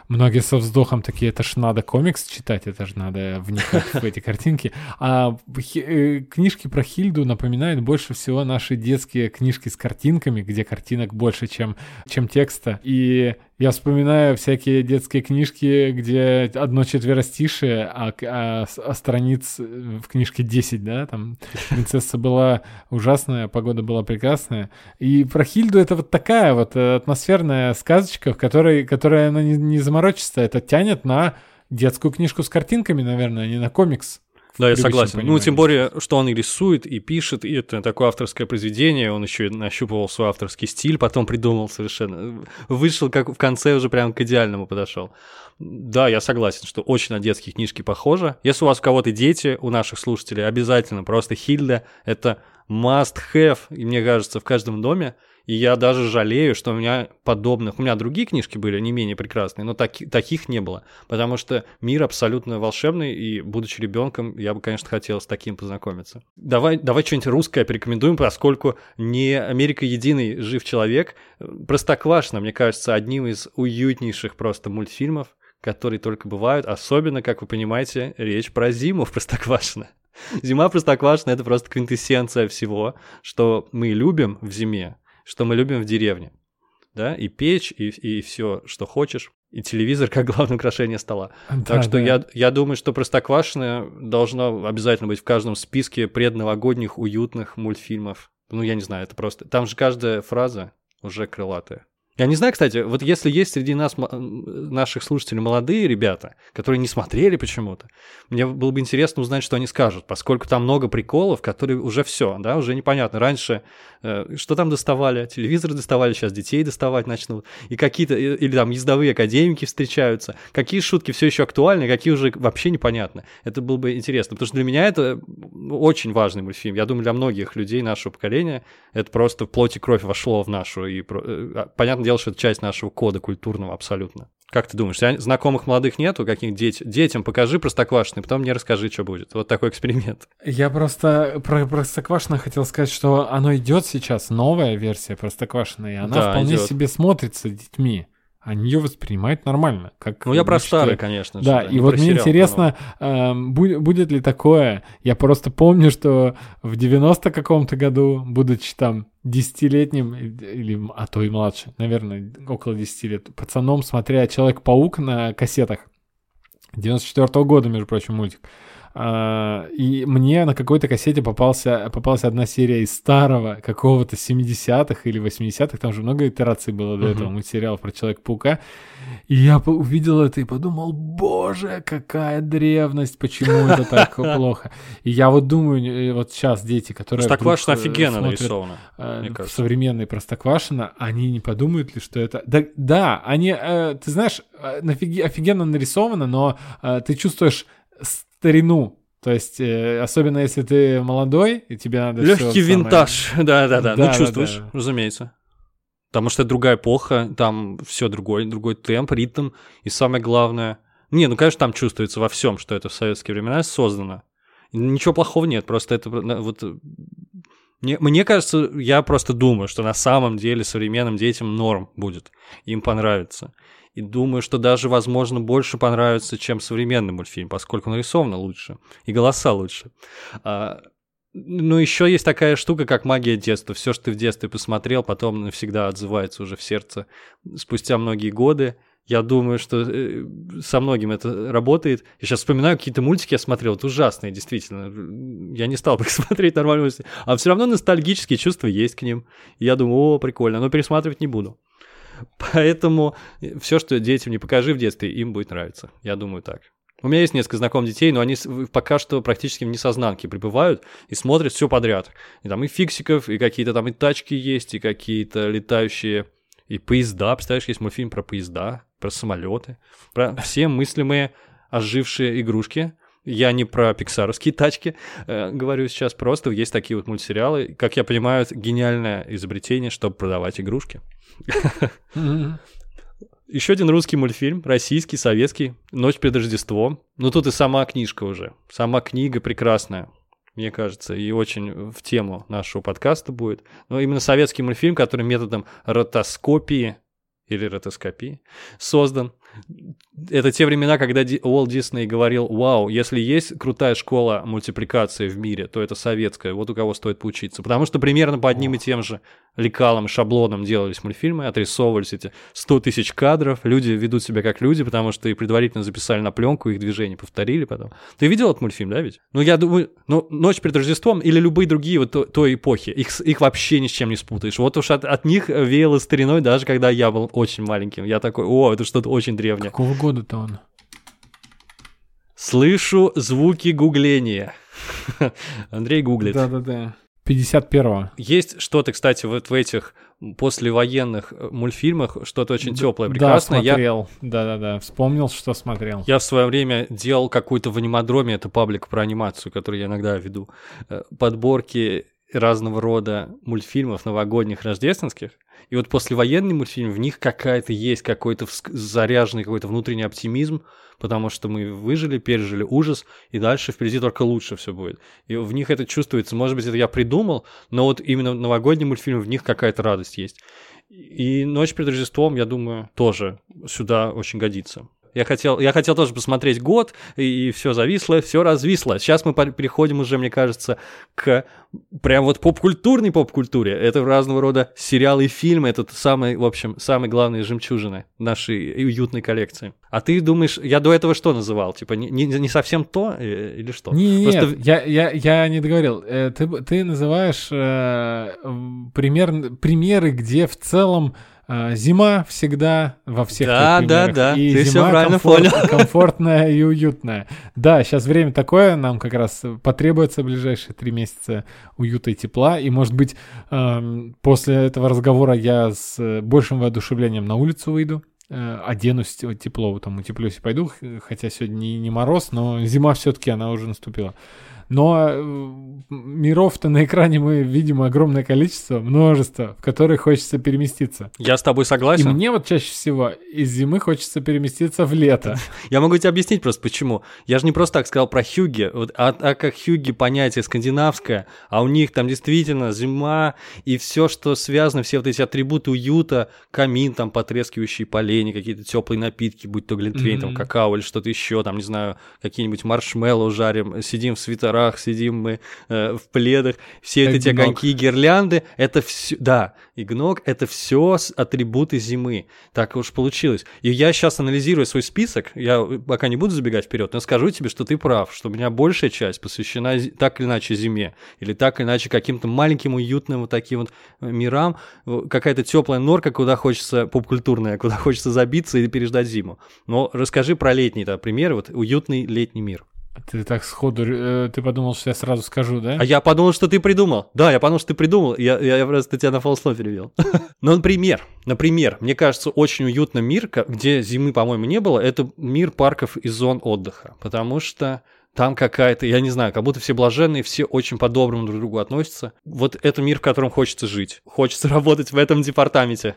многие со вздохом такие, это ж надо комикс читать, это же надо вникать в эти картинки. А э, книжки про Хильду напоминают больше всего наши детские книжки с картинками, где картинок больше, чем, чем текста. И я вспоминаю всякие детские книжки, где одно четверостишее, а, а, а страниц в книжке 10, да, там принцесса была ужасная, погода была прекрасная. И про Хильду это вот такая вот атмосферная сказочка, в которой, которая она не, не заморочится, это тянет на детскую книжку с картинками, наверное, а не на комикс. Да, я согласен. Понимании. Ну, тем более, что он и рисует, и пишет, и это такое авторское произведение, он еще и нащупывал свой авторский стиль, потом придумал совершенно. Вышел как в конце уже прям к идеальному подошел. Да, я согласен, что очень на детские книжки похоже. Если у вас у кого-то дети, у наших слушателей, обязательно просто Хильда — это must have, и мне кажется, в каждом доме. И я даже жалею, что у меня подобных... У меня другие книжки были не менее прекрасные, но таки, таких не было. Потому что мир абсолютно волшебный, и, будучи ребенком, я бы, конечно, хотел с таким познакомиться. Давай, давай что-нибудь русское порекомендуем, поскольку не Америка единый жив человек. Простоквашино, мне кажется, одним из уютнейших просто мультфильмов, которые только бывают. Особенно, как вы понимаете, речь про зиму в Простоквашино. Зима Простоквашино — это просто квинтэссенция всего, что мы любим в зиме, что мы любим в деревне. Да, и печь, и, и все, что хочешь, и телевизор как главное украшение стола. Да, так что да. я, я думаю, что Простоквашино должно обязательно быть в каждом списке предновогодних уютных мультфильмов. Ну, я не знаю, это просто... Там же каждая фраза уже крылатая. Я не знаю, кстати, вот если есть среди нас, наших слушателей, молодые ребята, которые не смотрели почему-то, мне было бы интересно узнать, что они скажут, поскольку там много приколов, которые уже все, да, уже непонятно. Раньше э, что там доставали? Телевизоры доставали, сейчас детей доставать начнут. И какие-то, или там ездовые академики встречаются. Какие шутки все еще актуальны, какие уже вообще непонятно. Это было бы интересно, потому что для меня это очень важный мультфильм. Я думаю, для многих людей нашего поколения это просто плоть и кровь вошло в нашу. И, э, а, понятное дело, что это часть нашего кода культурного абсолютно. Как ты думаешь, знакомых молодых нету, каких деть, детям покажи Простоквашино, потом мне расскажи, что будет. Вот такой эксперимент. Я просто про Простоквашино хотел сказать, что оно идет сейчас, новая версия Простоквашино, и она да, вполне идет. себе смотрится детьми. Они ее воспринимают нормально. Как Ну, я про старый, конечно же. Да, и вот мне интересно, бу- будет ли такое. Я просто помню, что в 90 каком-то году, будучи там десятилетним, или, а то и младше, наверное, около 10 лет, пацаном, смотря «Человек-паук» на кассетах, 94 года, между прочим, мультик, а, и мне на какой-то кассете попался, попалась одна серия из старого какого-то 70-х или 80-х, там же много итераций было до этого мультсериалов про Человека-паука, и я увидел это и подумал, боже, какая древность, почему это так плохо. И я вот думаю, э, вот сейчас дети, которые Простоквашино вдруг, э, офигенно смотрят, нарисовано. э, современный Простоквашино, они не подумают ли, что это... Да, да они, ты знаешь, офигенно нарисовано, но ты чувствуешь старину. То есть, э, особенно если ты молодой, и тебе надо Легкий винтаж. Да-да-да. Да, Ну, да, чувствуешь, да. разумеется. Потому что другая эпоха, там все другой, другой темп, ритм. И самое главное... Не, ну, конечно, там чувствуется во всем, что это в советские времена создано. Ничего плохого нет, просто это вот... Мне, мне кажется, я просто думаю, что на самом деле современным детям норм будет. Им понравится. И думаю, что даже, возможно, больше понравится, чем современный мультфильм, поскольку нарисовано лучше. И голоса лучше. А, ну, еще есть такая штука, как магия детства. Все, что ты в детстве посмотрел, потом навсегда отзывается уже в сердце спустя многие годы. Я думаю, что э, со многим это работает. Я сейчас вспоминаю какие-то мультики, я смотрел, это ужасные, действительно. Я не стал бы их смотреть нормально. А все равно ностальгические чувства есть к ним. И я думаю, о, прикольно, но пересматривать не буду. Поэтому все, что детям не покажи в детстве, им будет нравиться. Я думаю так. У меня есть несколько знакомых детей, но они пока что практически в несознанке пребывают и смотрят все подряд. И там и фиксиков, и какие-то там и тачки есть, и какие-то летающие, и поезда. Представляешь, есть мультфильм про поезда, про самолеты, про все мыслимые ожившие игрушки. Я не про пиксаровские тачки э, говорю сейчас, просто есть такие вот мультсериалы. Как я понимаю, это гениальное изобретение, чтобы продавать игрушки. Еще один русский мультфильм, российский, советский, «Ночь перед Рождеством». Ну, тут и сама книжка уже. Сама книга прекрасная, мне кажется, и очень в тему нашего подкаста будет. Но именно советский мультфильм, который методом ротоскопии или ротоскопии создан. Это те времена, когда Ди- Уолт Дисней говорил, вау, если есть крутая школа мультипликации в мире, то это советская, вот у кого стоит поучиться. Потому что примерно по одним и тем же лекалам, шаблонам делались мультфильмы, отрисовывались эти 100 тысяч кадров, люди ведут себя как люди, потому что и предварительно записали на пленку, их движения повторили потом. Ты видел этот мультфильм, да ведь? Ну, я думаю, ну, «Ночь перед Рождеством» или любые другие вот то- той эпохи, их, их вообще ни с чем не спутаешь. Вот уж от, от них веяло стариной, даже когда я был очень маленьким. Я такой, о, это что-то очень древнее. Какого года-то он? Слышу звуки гугления. Андрей гуглит. Да-да-да. 51-го. Есть что-то, кстати, вот в этих послевоенных э, мультфильмах, что-то очень теплое, Да, прекрасное. я, смотрел. Да-да-да. Вспомнил, что смотрел. я в свое время делал какую-то в анимадроме, это паблик про анимацию, который я иногда веду, э, подборки разного рода мультфильмов новогодних, рождественских. И вот послевоенный мультфильм, в них какая-то есть какой-то заряженный какой-то внутренний оптимизм, потому что мы выжили, пережили ужас, и дальше впереди только лучше все будет. И в них это чувствуется. Может быть, это я придумал, но вот именно новогодний мультфильм, в них какая-то радость есть. И «Ночь перед Рождеством», я думаю, тоже сюда очень годится. Я хотел, я хотел тоже посмотреть год, и, все зависло, все развисло. Сейчас мы переходим уже, мне кажется, к прям вот поп-культурной поп-культуре. Это разного рода сериалы и фильмы. Это самые, в общем, самые главные жемчужины нашей уютной коллекции. А ты думаешь, я до этого что называл? Типа не, не, не совсем то э, или что? Не, Просто нет, я, я, я не договорил. Э, Ты, ты называешь э, пример, примеры, где в целом зима всегда во всех Да, да, да, и ты зима правильно комфорт- понял. комфортная и уютная. Да, сейчас время такое, нам как раз потребуется в ближайшие три месяца уюта и тепла, и, может быть, после этого разговора я с большим воодушевлением на улицу выйду, э, оденусь те- тепло, там утеплюсь и пойду, хотя сегодня не, не мороз, но зима все-таки она уже наступила. Но э, миров-то на экране мы видим огромное количество, множество, в которые хочется переместиться. Я с тобой согласен. И мне вот чаще всего из зимы хочется переместиться в лето. Я могу тебе объяснить просто почему. Я же не просто так сказал про Хьюги, вот, а, а как Хьюги понятие скандинавское, а у них там действительно зима и все, что связано, все вот эти атрибуты уюта, камин, там потрескивающие полени, какие-то теплые напитки, будь то глинтвейн, mm-hmm. там какао или что-то еще, там, не знаю, какие-нибудь маршмеллоу жарим, сидим в свитерах, сидим мы э, в пледах, все эти огоньки, гирлянды, это все, да, и гног, это все атрибуты зимы. Так уж получилось. И я сейчас анализирую свой список, я пока не буду забегать вперед, но скажу тебе, что ты прав, что у меня большая часть посвящена так или иначе зиме, или так или иначе каким-то маленьким уютным вот таким вот э, мирам, какая-то теплая норка, куда хочется, поп-культурная, куда хочется забиться и переждать зиму. Но расскажи про летний да, пример, вот уютный летний мир. Ты так сходу, э, ты подумал, что я сразу скажу, да? А я подумал, что ты придумал. Да, я подумал, что ты придумал. Я, я, я просто тебя на фолсло перевел. Ну, например, например, мне кажется, очень уютный мир, где зимы, по-моему, не было, это мир парков и зон отдыха. Потому что там какая-то, я не знаю, как будто все блаженные, все очень по-доброму друг к другу относятся. Вот это мир, в котором хочется жить. Хочется работать в этом департаменте.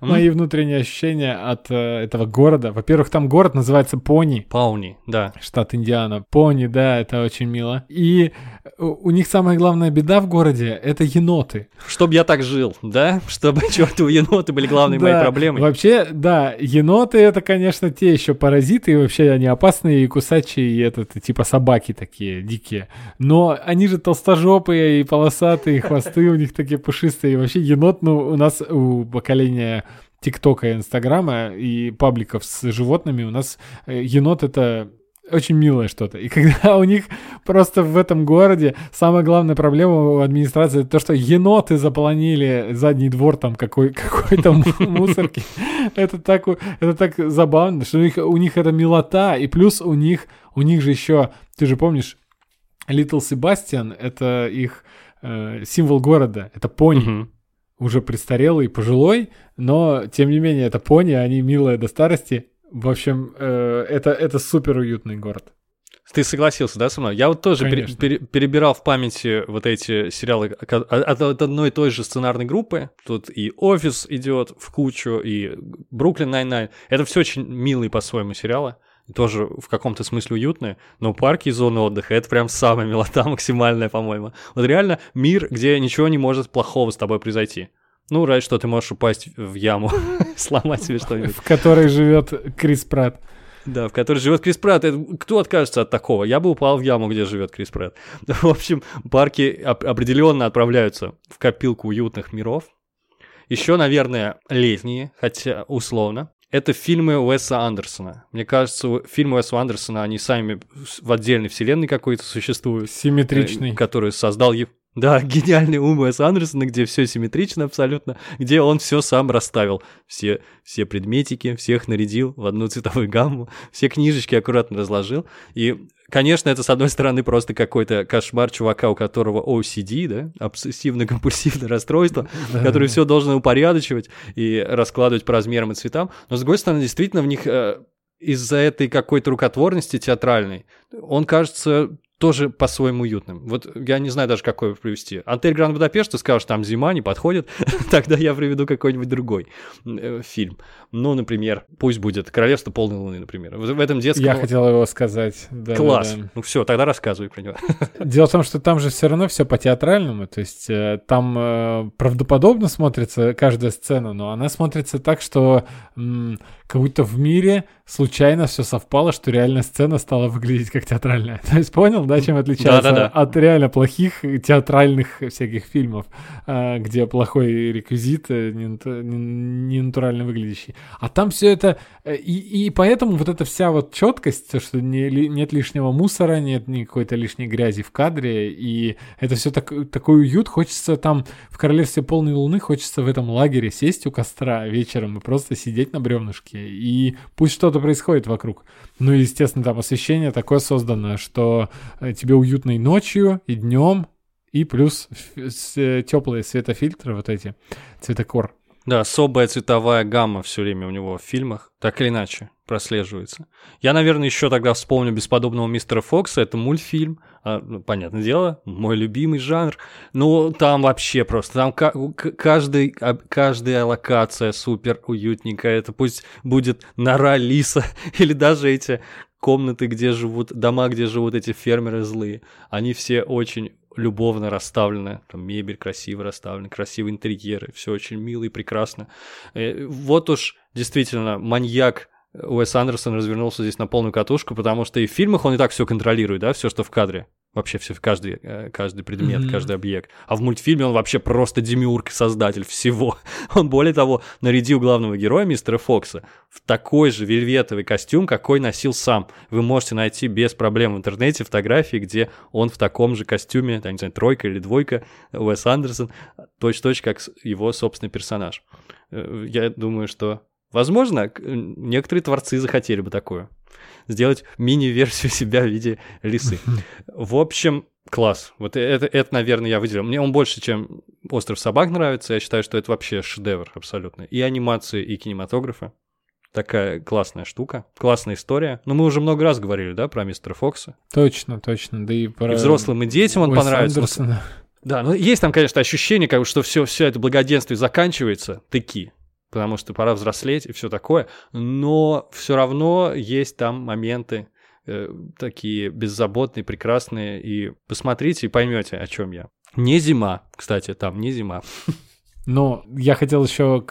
Мои внутренние ощущения от э, этого города. Во-первых, там город называется Пони. Пауни, да. Штат Индиана. Пони, да, это очень мило. И у них самая главная беда в городе — это еноты. Чтобы я так жил, да? Чтобы чертовы еноты были главной моей проблемой. Вообще, да, еноты — это, конечно, те еще паразиты, и вообще они опасные, и кусачие, и это типа собаки такие дикие. Но они же толстожопые и полосатые, и хвосты у них такие пушистые. И вообще енот, ну, у нас у поколения ТикТока, Инстаграма и пабликов с животными у нас э, енот это очень милое что-то. И когда у них просто в этом городе самая главная проблема у администрации то, что еноты заполонили задний двор там какой, какой-то мусорки. Это так, это так забавно, что у них, у них это милота, и плюс у них, у них же еще, ты же помнишь, Little Sebastian, это их э, символ города, это пони. Уже престарелый, пожилой, но тем не менее это пони, они милые до старости, в общем, э, это, это супер уютный город. Ты согласился, да, со мной? Я вот тоже пере, пере, перебирал в памяти вот эти сериалы от, от одной и той же сценарной группы. Тут и «Офис» идет в кучу, и «Brooklyn Nine-Nine». Это все очень милые по-своему сериалы. Тоже в каком-то смысле уютные. Но парки и зоны отдыха — это прям самая милота максимальная, по-моему. Вот реально мир, где ничего не может плохого с тобой произойти. Ну, разве что ты можешь упасть в яму, сломать себе что-нибудь. В которой живет Крис Пратт. Да, в которой живет Крис Пратт. Кто откажется от такого? Я бы упал в яму, где живет Крис Пратт. В общем, парки определенно отправляются в копилку уютных миров. Еще, наверное, летние, хотя условно. Это фильмы Уэса Андерсона. Мне кажется, фильмы Уэса Андерсона, они сами в отдельной вселенной какой-то существуют. Симметричный. Э, который создал да, гениальный ум Уэса Андерсона, где все симметрично абсолютно, где он все сам расставил. Все, все предметики, всех нарядил в одну цветовую гамму, все книжечки аккуратно разложил. И, конечно, это, с одной стороны, просто какой-то кошмар чувака, у которого OCD, да, обсессивно-компульсивное расстройство, который все должен упорядочивать и раскладывать по размерам и цветам. Но, с другой стороны, действительно, в них э, из-за этой какой-то рукотворности театральной он кажется тоже по-своему уютным. Вот я не знаю даже, какой привести. Отель Гранд Будапешт, ты скажешь, там зима, не подходит, тогда я приведу какой-нибудь другой э, фильм. Ну, например, пусть будет «Королевство полной луны», например. В, этом детском... Я хотел его сказать. Да, Класс. Да, да. Ну все, тогда рассказывай про него. Дело в том, что там же все равно все по-театральному, то есть э, там э, правдоподобно смотрится каждая сцена, но она смотрится так, что как будто в мире случайно все совпало, что реальная сцена стала выглядеть как театральная. То есть понял, да, чем отличается да, да, да. от реально плохих театральных всяких фильмов, а, где плохой реквизит, э, не натурально выглядящий. А там все это... Э, и, и поэтому вот эта вся вот четкость, то, что не, нет лишнего мусора, нет никакой-то лишней грязи в кадре, и это все так, такой уют. Хочется там в «Королевстве полной луны», хочется в этом лагере сесть у костра вечером и просто сидеть на бревнышке и пусть что-то происходит вокруг. Ну и, естественно, там освещение такое создано, что тебе уютно и ночью, и днем, и плюс теплые светофильтры, вот эти, цветокор Да, особая цветовая гамма все время у него в фильмах, так или иначе, прослеживается. Я, наверное, еще тогда вспомню «Бесподобного мистера Фокса». Это мультфильм, а, ну, понятное дело, мой любимый жанр. Ну, там вообще просто, там каждый, а, каждая локация супер уютненькая. Это пусть будет нора лиса или даже эти комнаты, где живут, дома, где живут эти фермеры злые. Они все очень любовно расставлены, там мебель красиво расставлена, красивые интерьеры, все очень мило и прекрасно. Э, вот уж действительно маньяк Уэс Андерсон развернулся здесь на полную катушку, потому что и в фильмах он и так все контролирует, да, все, что в кадре. Вообще все, каждый, э, каждый предмет, mm-hmm. каждый объект. А в мультфильме он вообще просто демиург, создатель всего. Он, более того, нарядил главного героя, мистера Фокса, в такой же вельветовый костюм, какой носил сам. Вы можете найти без проблем в интернете фотографии, где он в таком же костюме, там, не знаю, тройка или двойка, Уэс Андерсон, точь-точь, как его собственный персонаж. Э, я думаю, что Возможно, некоторые творцы захотели бы такое. Сделать мини-версию себя в виде лисы. В общем, класс. Вот это, это, наверное, я выделил. Мне он больше, чем «Остров собак» нравится. Я считаю, что это вообще шедевр абсолютно. И анимации, и кинематографа. Такая классная штука, классная история. Но мы уже много раз говорили, да, про мистера Фокса. Точно, точно. Да и про... И взрослым, и детям он Уэс понравится. Андерсона. Да, ну есть там, конечно, ощущение, как, что все, все это благоденствие заканчивается, таки потому что пора взрослеть и все такое, но все равно есть там моменты э, такие беззаботные, прекрасные, и посмотрите и поймете, о чем я. Не зима, кстати, там не зима. Но я хотел еще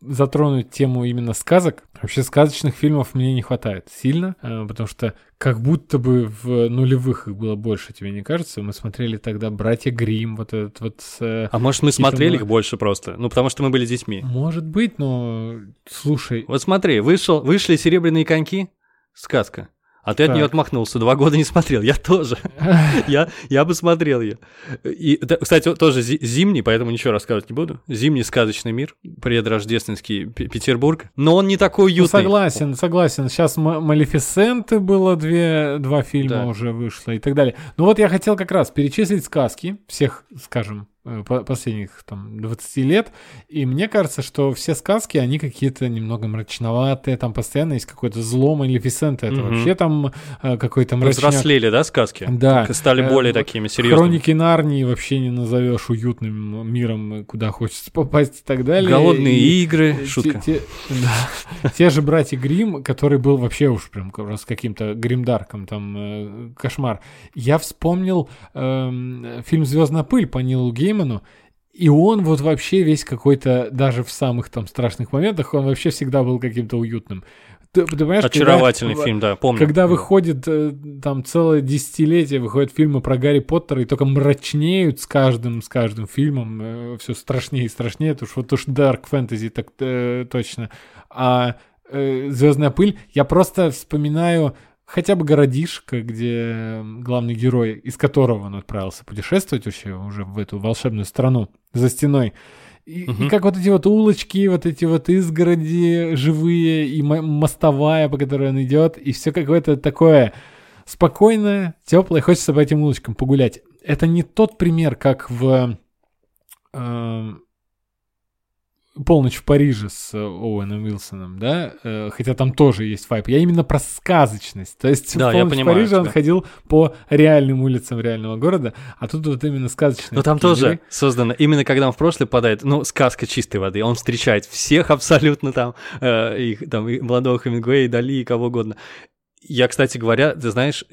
затронуть тему именно сказок. Вообще сказочных фильмов мне не хватает сильно, э, потому что как будто бы в нулевых их было больше, тебе не кажется? Мы смотрели тогда «Братья Грим, вот этот вот... Э, а может мы смотрели их больше просто? Ну, потому что мы были детьми. Может быть, но слушай... Вот смотри, вышел, вышли «Серебряные коньки», сказка. А ты так. от нее отмахнулся, два года не смотрел. Я тоже. я, я бы смотрел ее. И, кстати, тоже зимний, поэтому ничего рассказывать не буду. Зимний сказочный мир, предрождественский Петербург. Но он не такой ну, уютный. Ну, согласен, согласен. Сейчас Малефисенты было две, два фильма да. уже вышло и так далее. Ну вот я хотел как раз перечислить сказки всех, скажем, последних там 20 лет, и мне кажется, что все сказки, они какие-то немного мрачноватые, там постоянно есть какой-то зло Малефисента, это угу. вообще там э, какой-то мрачняк. Взрослели, да, сказки? Да. Стали более э, такими серьезными. Хроники Нарнии вообще не назовешь уютным миром, куда хочется попасть и так далее. Голодные и, игры, и, шутка. Те, те, да, те же братья Грим, который был вообще уж прям с каким-то гримдарком, там, э, кошмар. Я вспомнил э, фильм «Звездная пыль» по Нилу Гейму, Гейману, и он вот вообще весь какой-то, даже в самых там страшных моментах, он вообще всегда был каким-то уютным. Ты, ты понимаешь, Очаровательный когда, фильм, да, помню. Когда выходит э, там целое десятилетие, выходят фильмы про Гарри Поттера, и только мрачнеют с каждым, с каждым фильмом, э, все страшнее и страшнее, это уж вот уж Dark Fantasy так э, точно. А э, Звездная пыль, я просто вспоминаю хотя бы городишко, где главный герой, из которого он отправился путешествовать вообще уже в эту волшебную страну за стеной. И, угу. и как вот эти вот улочки, вот эти вот изгороди живые, и мостовая, по которой он идет, и все какое-то такое спокойное, теплое, хочется по этим улочкам погулять. Это не тот пример, как в э, «Полночь в Париже» с э, Оуэном Уилсоном, да, э, хотя там тоже есть вайп. Я именно про сказочность. То есть да, в «Полночь в Париже» он ходил по реальным улицам реального города, а тут вот именно сказочность. Но там тоже игры. создано, именно когда он в прошлое попадает, ну, сказка чистой воды, он встречает всех абсолютно там, э, их, там, и молодого Хемингуэя, и Дали, и кого угодно. Я, кстати говоря, ты знаешь,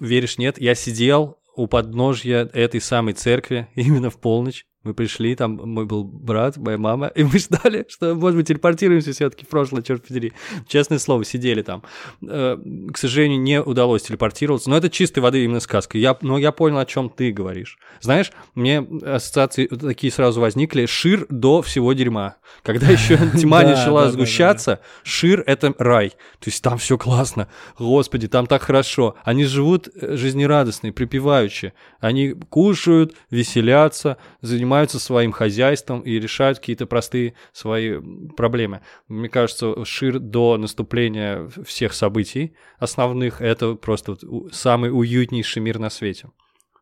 веришь, нет, я сидел у подножья этой самой церкви именно в полночь, мы пришли, там мой был брат, моя мама, и мы ждали, что, может быть, телепортируемся все-таки в прошлое, черт подери. Честное слово, сидели там. Э, к сожалению, не удалось телепортироваться, но это чистой воды именно сказка. Я, но я понял, о чем ты говоришь. Знаешь, мне ассоциации такие сразу возникли. Шир до всего дерьма. Когда еще тьма начала сгущаться, Шир — это рай. То есть там все классно. Господи, там так хорошо. Они живут э, жизнерадостные, припеваючи. Они кушают, веселятся, занимаются занимаются своим хозяйством и решают какие-то простые свои проблемы. Мне кажется, Шир до наступления всех событий основных это просто вот самый уютнейший мир на свете.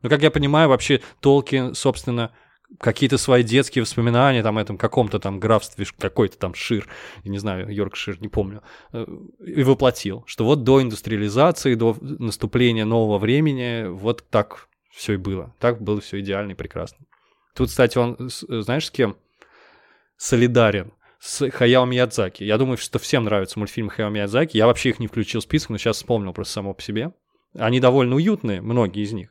Но, как я понимаю, вообще Толкин, собственно, какие-то свои детские воспоминания там этом каком-то там графстве, какой-то там Шир, я не знаю, Йоркшир, не помню, э, и воплотил, что вот до индустриализации, до наступления нового времени вот так все и было. Так было все идеально и прекрасно. Тут, кстати, он, знаешь, с кем? Солидарен с Хаяо Миядзаки. Я думаю, что всем нравятся мультфильмы Хаяо Миядзаки. Я вообще их не включил в список, но сейчас вспомнил просто само по себе. Они довольно уютные, многие из них.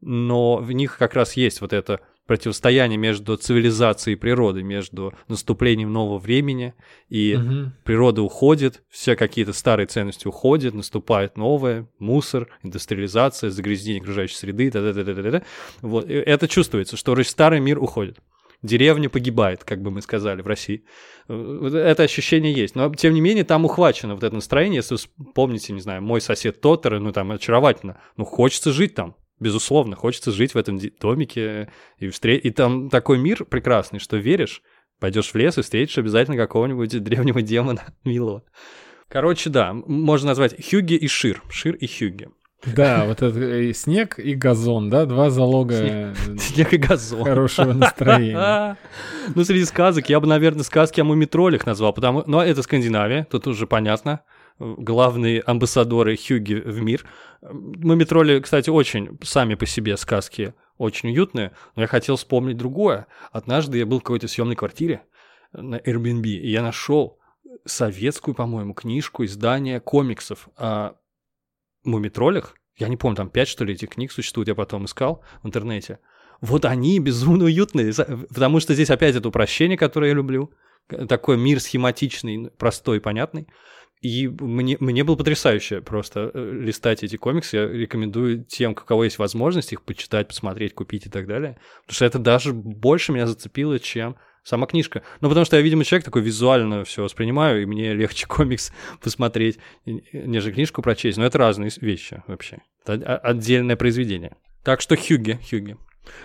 Но в них как раз есть вот это противостояние между цивилизацией и природой, между наступлением нового времени, и угу. природа уходит, все какие-то старые ценности уходят, наступает новое, мусор, индустриализация, загрязнение окружающей среды, т -т -т -т -т. Вот. Это чувствуется, что старый мир уходит деревня погибает, как бы мы сказали в России. Это ощущение есть. Но, тем не менее, там ухвачено вот это настроение. Если вы помните, не знаю, мой сосед Тоттер, ну, там, очаровательно. Ну, хочется жить там. Безусловно, хочется жить в этом домике. И, встр... и там такой мир прекрасный, что веришь, пойдешь в лес и встретишь обязательно какого-нибудь древнего демона милого. Короче, да, можно назвать Хюги и Шир. Шир и Хюги. Да, вот это и снег и газон, да, два залога снег, и газон. хорошего настроения. Ну, среди сказок я бы, наверное, сказки о мумитролях назвал, потому, но это Скандинавия, тут уже понятно. Главные амбассадоры Хюги в мир. Мумитроли, кстати, очень сами по себе сказки очень уютные, но я хотел вспомнить другое. Однажды я был в какой-то съемной квартире на Airbnb, и я нашел советскую, по-моему, книжку, издание комиксов о мумитролях, я не помню, там пять, что ли, этих книг существует, я потом искал в интернете. Вот они безумно уютные, потому что здесь опять это упрощение, которое я люблю. Такой мир схематичный, простой, понятный. И мне, мне было потрясающе просто э, листать эти комиксы. Я рекомендую тем, у кого есть возможность их почитать, посмотреть, купить и так далее. Потому что это даже больше меня зацепило, чем сама книжка. Ну, потому что я, видимо, человек такой визуально все воспринимаю, и мне легче комикс посмотреть, нежели книжку прочесть. Но это разные вещи вообще. Это отдельное произведение. Так что Хьюги, Хьюги.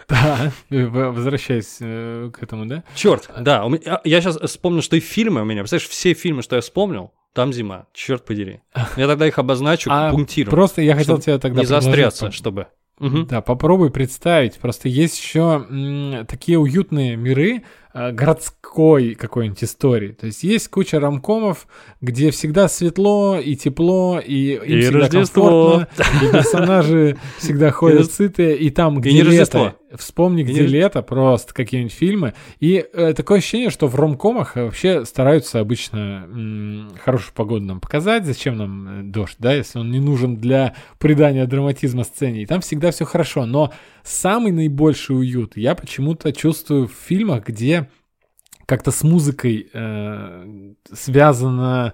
Да, возвращаясь э, к этому, да? Черт, да, меня, я сейчас вспомнил, что и фильмы у меня, представляешь, все фильмы, что я вспомнил, там зима, черт подери. Я тогда их обозначу а пунктиром. Просто я хотел тебя тогда Не заостряться, чтобы... Угу. Да, попробуй представить. Просто есть еще м, такие уютные миры, городской какой-нибудь истории. То есть есть куча рамкомов, где всегда светло и тепло, и им и всегда Рождество. комфортно, и персонажи всегда ходят сытые, и там, где лето, вспомни, где лето, просто какие-нибудь фильмы. И э, такое ощущение, что в ромкомах вообще стараются обычно хорошую погоду нам показать, зачем нам э, дождь, да, если он не нужен для придания драматизма сцене. И там всегда все хорошо, но самый наибольший уют я почему-то чувствую в фильмах, где как-то с музыкой э, связано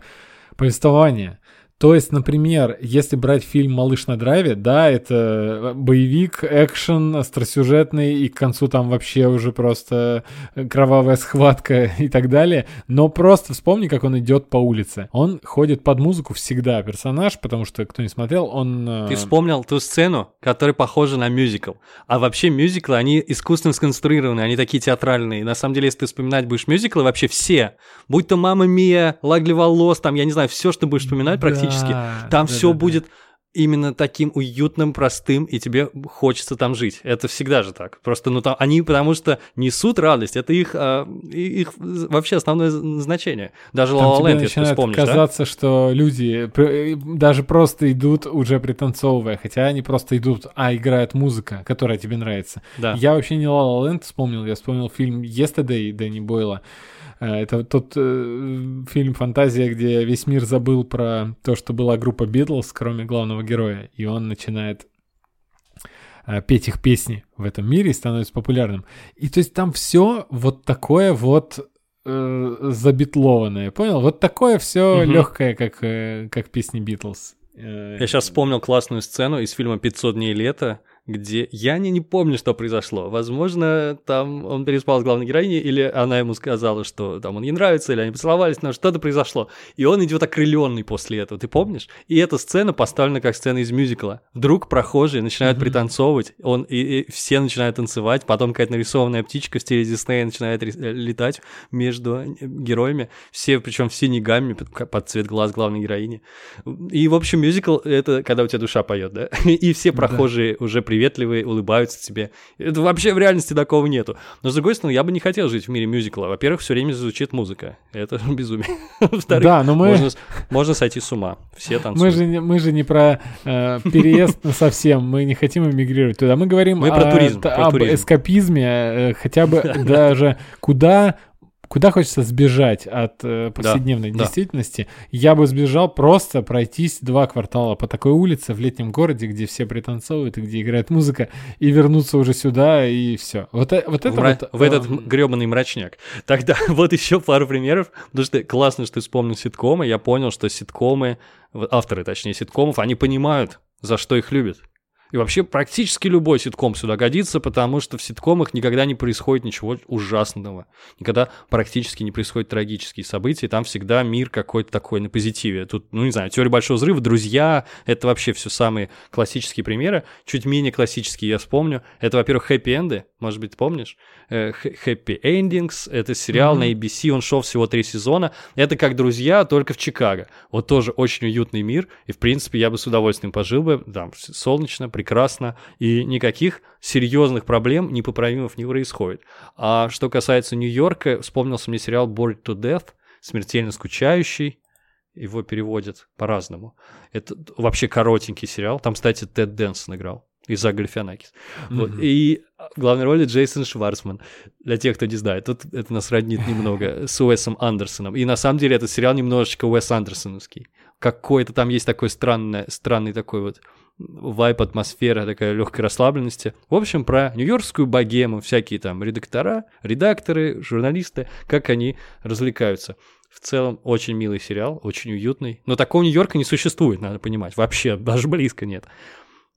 повествование. То есть, например, если брать фильм «Малыш на драйве», да, это боевик, экшен, остросюжетный, и к концу там вообще уже просто кровавая схватка и так далее. Но просто вспомни, как он идет по улице. Он ходит под музыку всегда, персонаж, потому что, кто не смотрел, он... Э, Ты вспомнил ту сцену, которая похожа на мюзикл. А вообще мюзиклы, они искусственно сконструированы, они такие театральные. На самом деле, если ты вспоминать будешь мюзиклы, вообще все, будь то «Мама Мия», «Лагли волос», там, я не знаю, все, что будешь вспоминать практически, практически. Да, там да, все да, будет именно таким уютным, простым, и тебе хочется там жить. Это всегда же так. Просто, ну, там, они потому что несут радость, это их, а, их вообще основное значение. Даже La La Land, если ты вспомнишь, казаться, да? что люди даже просто идут уже пританцовывая, хотя они просто идут, а играет музыка, которая тебе нравится. Да. Я вообще не La La Land вспомнил, я вспомнил фильм Yesterday Дэнни Бойла. Э, это тот э, фильм «Фантазия», где весь мир забыл про то, что была группа Битлз, кроме главного героя, и он начинает э, петь их песни в этом мире и становится популярным. И то есть там все вот такое вот э, забитлованное, понял? Вот такое все угу. легкое, как, э, как песни Битлз. Я сейчас вспомнил классную сцену из фильма «500 дней лета», где я не, не помню, что произошло. Возможно, там он переспал с главной героиней, или она ему сказала, что там он ей нравится, или они поцеловались, но что-то произошло. И он идет окрыленный после этого, ты помнишь? И эта сцена поставлена как сцена из мюзикла. Вдруг прохожие начинают mm-hmm. пританцовывать, он, и, и все начинают танцевать, потом какая-то нарисованная птичка в стиле Диснея начинает э, летать между э, героями, все, причем все нигами под, под цвет глаз главной героини. И, в общем, мюзикл — это когда у тебя душа поет, да? И все прохожие да. уже при приветливые, улыбаются тебе. Это вообще в реальности такого нету. Но, с другой стороны, я бы не хотел жить в мире мюзикла. Во-первых, все время звучит музыка. Это безумие. Во-вторых, Да, но мы- можно, можно сойти с ума. Все Мы танцуют. же, не- мы же не про э, переезд совсем, мы не хотим эмигрировать туда. Мы говорим Мы про о- туризм, т- про об туризм. эскапизме, э, хотя бы даже куда, куда хочется сбежать от э, повседневной да. действительности. Я бы сбежал просто пройтись два квартала по такой улице в летнем городе, где все пританцовывают и где играет музыка, и вернуться уже сюда, и все. Вот, э- вот это в, вот, в этот э, гребаный мрачняк. Тогда вот еще пару примеров, потому что классно, что ты вспомнил ситкомы. Я понял, что ситкомы, авторы, точнее, ситкомов, они понимают, за что их любят. И вообще практически любой ситком сюда годится, потому что в ситкомах никогда не происходит ничего ужасного. Никогда практически не происходят трагические события. Там всегда мир какой-то такой на позитиве. Тут, ну не знаю, теория большого взрыва, друзья, это вообще все самые классические примеры. Чуть менее классические я вспомню. Это, во-первых, хэппи-энды, может быть, помнишь? Э, Хэ- Happy Endings, это сериал Мгм. на ABC, он шел всего три сезона. Это как друзья, только в Чикаго. Вот тоже очень уютный мир, и, в принципе, я бы с удовольствием пожил бы, там, солнечно, прекрасно, и никаких серьезных проблем, непоправимых не происходит. А что касается Нью-Йорка, вспомнился мне сериал Bored to Death, смертельно скучающий, его переводят по-разному. Это вообще коротенький сериал. Там, кстати, Тед Дэнсон играл из Галифианакис. Вот. Мгм. И в главной роли Джейсон Шварцман. Для тех, кто не знает, тут это нас роднит немного с Уэсом Андерсоном. И на самом деле этот сериал немножечко Уэс Андерсоновский. Какой-то там есть такой странный, странный такой вот вайп, атмосфера, такая легкой расслабленности. В общем, про нью-йоркскую богему, всякие там редактора, редакторы, журналисты, как они развлекаются. В целом, очень милый сериал, очень уютный. Но такого Нью-Йорка не существует, надо понимать. Вообще, даже близко нет.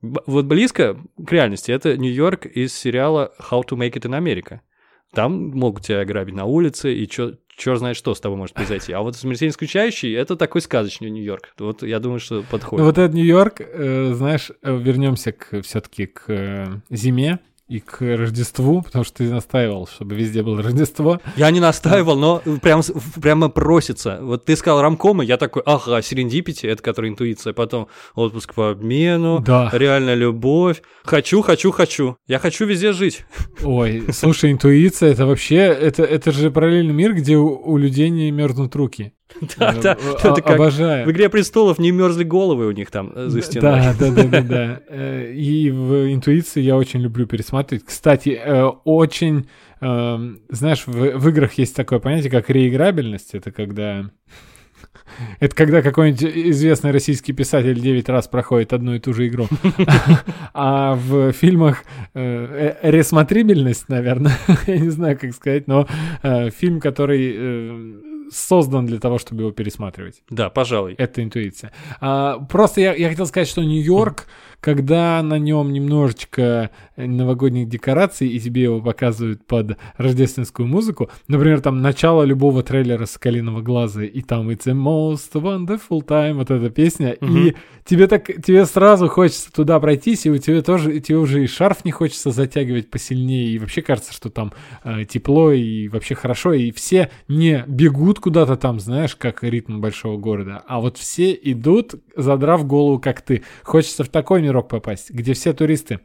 Вот близко к реальности это Нью-Йорк из сериала How to Make It in America. Там могут тебя ограбить на улице, и чё, черт знает, что с тобой может произойти. А вот «Смертельно скучающий» — это такой сказочный Нью-Йорк. Вот я думаю, что подходит. Ну, вот этот Нью-Йорк, э, знаешь, э, вернемся к все-таки к э, зиме и к Рождеству, потому что ты настаивал, чтобы везде было Рождество. Я не настаивал, но прям, прямо просится. Вот ты сказал рамкомы, я такой, ага, серендипити, это который интуиция, потом отпуск по обмену, Да. реальная любовь. Хочу, хочу, хочу. Я хочу везде жить. Ой, слушай, интуиция, это вообще, это, это же параллельный мир, где у, у людей не мерзнут руки. Да, да, э, это как Обожаю. в «Игре престолов» не мерзли головы у них там за стеной. Да, да, да, да, да. Э, И в интуиции я очень люблю пересматривать. Кстати, э, очень, знаешь, в, играх есть такое понятие, как реиграбельность. Это когда... Это когда какой-нибудь известный российский писатель 9 раз проходит одну и ту же игру. А в фильмах ресмотрибельность, наверное, я не знаю, как сказать, но фильм, который создан для того, чтобы его пересматривать. Да, пожалуй. Это интуиция. А, просто я, я хотел сказать, что Нью-Йорк, когда на нем немножечко новогодних декораций, и тебе его показывают под рождественскую музыку, например, там начало любого трейлера «Соколиного глаза», и там «It's a most wonderful time», вот эта песня, и Мгм. тебе так, тебе сразу хочется туда пройтись, и у тебя тоже, и тебе уже и шарф не хочется затягивать посильнее, и вообще кажется, что там э, тепло и вообще хорошо, и все не бегут куда-то там, знаешь, как ритм большого города, а вот все идут, задрав голову, как ты. Хочется в такой мирок попасть, где все туристы.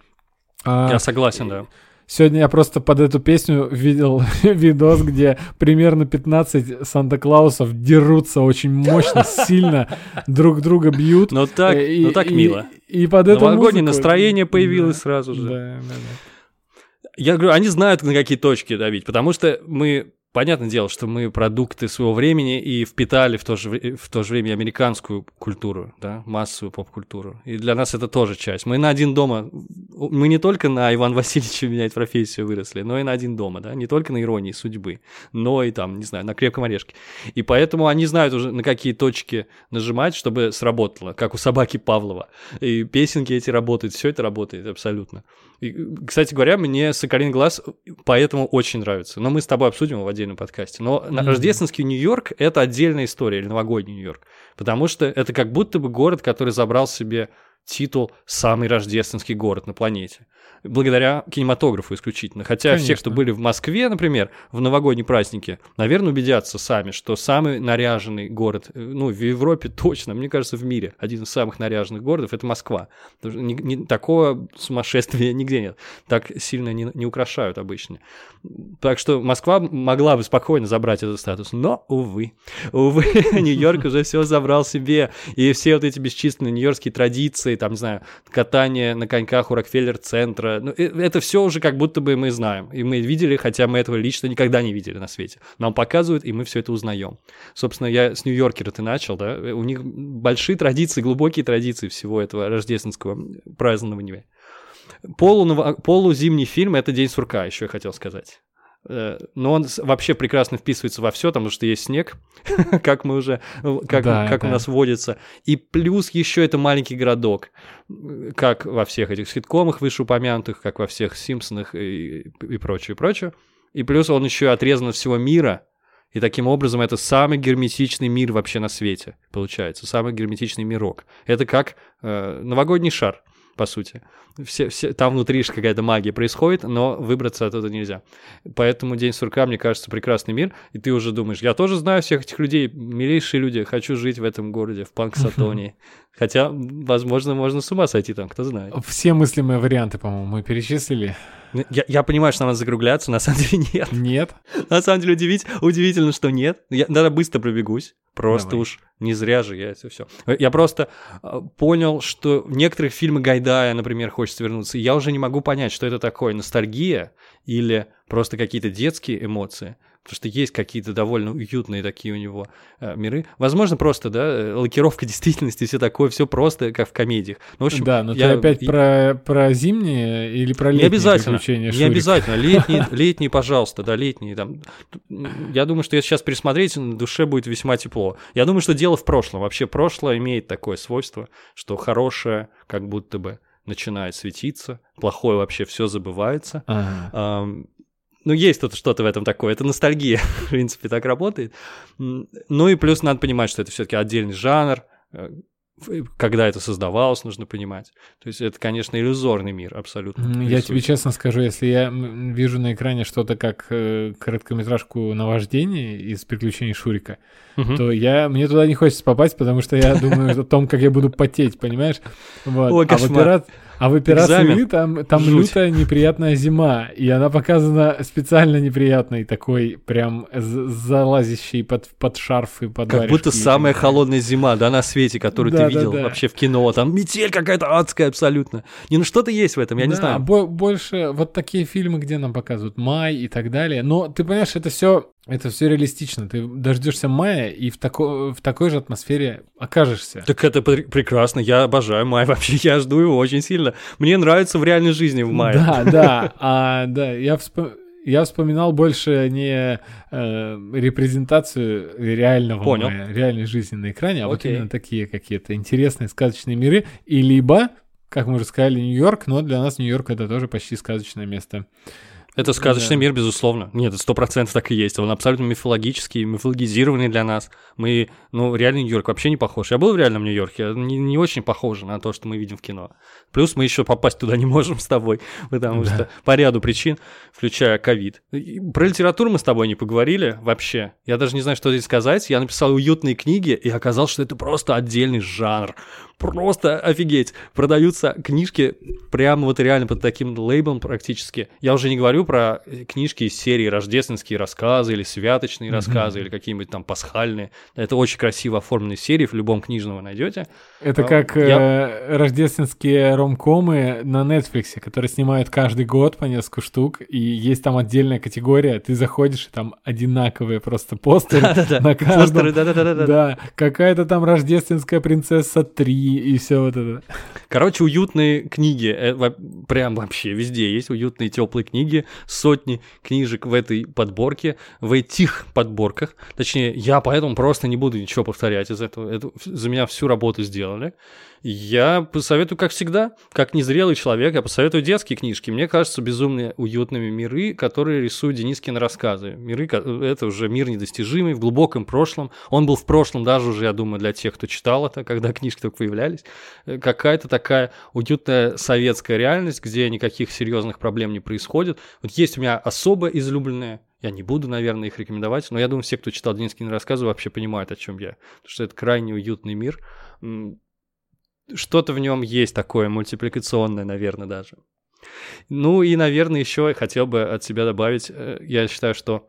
А, Я согласен, да. Сегодня я просто под эту песню видел видос, где примерно 15 Санта-Клаусов дерутся очень мощно, сильно, друг друга бьют. Но так, Э, и- ну так и- мило. И под эту музыку- настроение появилось Да, сразу же. Да, да, да. Я говорю, они знают, на какие точки давить, потому что мы, понятное дело, что мы продукты своего времени и впитали в то же, в то же время американскую культуру, да, массовую поп-культуру. И для нас это тоже часть. Мы на один дома, мы не только на Иван Васильевича менять профессию выросли, но и на один дома, да, не только на иронии судьбы, но и там, не знаю, на крепком орешке. И поэтому они знают уже, на какие точки нажимать, чтобы сработало, как у собаки Павлова. И песенки эти работают, все это работает абсолютно. И, кстати говоря, мне «Соколиный глаз» поэтому очень нравится. Но мы с тобой обсудим его в отдельном подкасте. Но Мгм. рождественский Нью-Йорк — это отдельная история, или новогодний Нью-Йорк. Потому что это как будто бы город, который забрал себе титул «Самый рождественский город на планете» благодаря кинематографу исключительно. Хотя Конечно. все, кто были в Москве, например, в новогодние праздники, наверное, убедятся сами, что самый наряженный город, э, ну, в Европе точно, мне кажется, в мире, один из самых наряженных городов – это Москва. Ни- ни- такого сумасшествия нигде нет. Так сильно не, не украшают обычно. Так что Москва могла бы спокойно забрать этот статус, но, увы, увы, Нью-Йорк уже все забрал себе, и все вот эти бесчисленные нью-йоркские традиции, там, не знаю, катание на коньках у Рокфеллер-центра, ну, э, это все уже как будто бы мы знаем, и мы видели, хотя мы этого лично никогда не видели на свете. Нам показывают, и мы все это узнаем. Собственно, я с Нью-Йоркера ты начал, да, у них большие традиции, глубокие традиции всего этого рождественского празднования. Полу, полузимний фильм — это «День сурка», еще я хотел сказать. Э, Но он вообще прекрасно вписывается во все, потому что есть снег, как мы уже, как, Да, как у да. нас водится. И плюс еще это маленький городок, э, как во всех этих ситкомах вышеупомянутых, как во всех Симпсонах и, и прочее, и прочее. И плюс он еще отрезан от всего мира, и таким образом это самый герметичный мир вообще на свете, получается, самый герметичный мирок. Это как э, новогодний шар, по сути. Все, все, там внутри же какая-то магия происходит, но выбраться оттуда нельзя. Поэтому День сурка, мне кажется, прекрасный мир. И ты уже думаешь, я тоже знаю всех этих людей, милейшие люди, хочу жить в этом городе, в Панксатонии. Хотя, возможно, можно с ума сойти там, кто знает. Все мыслимые варианты, по-моему, мы перечислили. Я, я понимаю, что надо закругляться, на самом деле нет. Нет. На самом деле удивить, удивительно, что нет. Я надо быстро пробегусь. Просто Давай. уж не зря же я это все. Я просто э, понял, что в некоторых фильмы Гайдая, например, хочется вернуться. и Я уже не могу понять, что это такое ностальгия или просто какие-то детские эмоции. Потому что есть какие-то довольно уютные такие у него э, миры. Возможно, просто, да, э, лакировка действительности, все такое, все просто, как в комедиях. Ну, в общем, да, но я- ты опять и- про, про зимние или про не летние обязательно. приключения Не Шурика? обязательно. Летние, летние, пожалуйста, да, летние. Там. Я думаю, что если сейчас пересмотреть, на душе будет весьма тепло. Я думаю, что дело в прошлом. Вообще прошлое имеет такое свойство, что хорошее как будто бы начинает светиться, плохое вообще все забывается. Ага. Ам, ну, есть тут что-то в этом такое. Это ностальгия, в принципе, так работает. Ну и плюс надо понимать, что это все-таки отдельный жанр. э, Когда это создавалось, нужно понимать. То есть это, конечно, иллюзорный мир абсолютно. Я тебе честно скажу, если я вижу на экране что-то как э, короткометражку наваждение из приключений Шурика, Мгм. то я мне туда не хочется попасть, потому что я думаю о том, как я буду потеть, понимаешь? Вот. Ой, а, в кошмар. А в операции там, там Жуть. лютая неприятная зима, и она показана специально неприятной, такой прям з- залазящий под, под шарф и под Как будто самая холодная зима, да, на свете, которую Да, ты да, видел да. вообще в кино. Там метель какая-то адская абсолютно. Не, ну что-то есть в этом, я не Да, знаю. бо- больше вот такие фильмы, где нам показывают май и так далее. Но ты понимаешь, это все это все реалистично. Ты дождешься мая и в, тако, в такой же атмосфеере окажешься. Так это пр- прекрасно, я обожаю май вообще, я жду его очень сильно. Мне нравится в реальной жизни в мае. Да, да. А, да, я вспом- Я вспоминал больше не э, репрезентацию реального Понял. мая, реальной жизни на экране, а вот Окей. именно такие какие-то интересные сказочные миры. И либо, как мы уже сказали, Нью-Йорк, но для нас Нью-Йорк это тоже почти сказочное место. Это сказочный Да. мир, безусловно. Нет, это сто процентов так и есть. Он абсолютно мифологический, мифологизированный для нас. Мы, ну, реальный Нью-Йорк вообще не похож. Я был в реальном Нью-Йорке, не, не очень похоже на то, что мы видим в кино. Плюс мы еще попасть туда не можем с тобой, потому Да. что по ряду причин, включая ковид. Про литературу мы с тобой не поговорили вообще. Я даже не знаю, что здесь сказать. Я написал уютные книги, и оказалось, что это просто отдельный жанр. Просто офигеть. Продаются книжки прямо вот реально под таким лейблом практически. Я уже не говорю про э, книжки из серии рождественские рассказы или святочные рассказы или какие-нибудь там пасхальные. Это очень красиво оформленные серии, в любом книжном вы найдете. Это А, как я- э, рождественские ромкомы на Netflix, которые снимают каждый год по несколько штук, и есть там отдельная категория, ты заходишь, и там одинаковые просто постеры на каждом. Да, какая-то там рождественская принцесса 3 и все вот это. Короче, уютные книги, э, прям вообще везде есть уютные теплые книги, сотни книжек в этой подборке, в этих подборках. Точнее, я поэтому просто не буду ничего повторять из этого. Это за меня всю работу сделали. Я посоветую, как всегда, как незрелый человек, я посоветую детские книжки. Мне кажется, безумно уютными миры, которые рисует Денискин рассказы. Миры, это уже мир недостижимый, в глубоком прошлом. Он был в прошлом даже уже, я думаю, для тех, кто читал это, когда книжки только появлялись. Э, какая-то такая уютная советская реальность, где никаких серьезных проблем не происходит. Вот есть у меня особо излюбленная я не буду, наверное, их рекомендовать, но я думаю, все, кто читал Денискины рассказы, вообще понимают, о чем я. Потому что это крайне уютный мир. Что-то в нем есть такое мультипликационное, наверное, даже. Ну и, наверное, еще хотел бы от себя добавить, э, я считаю, что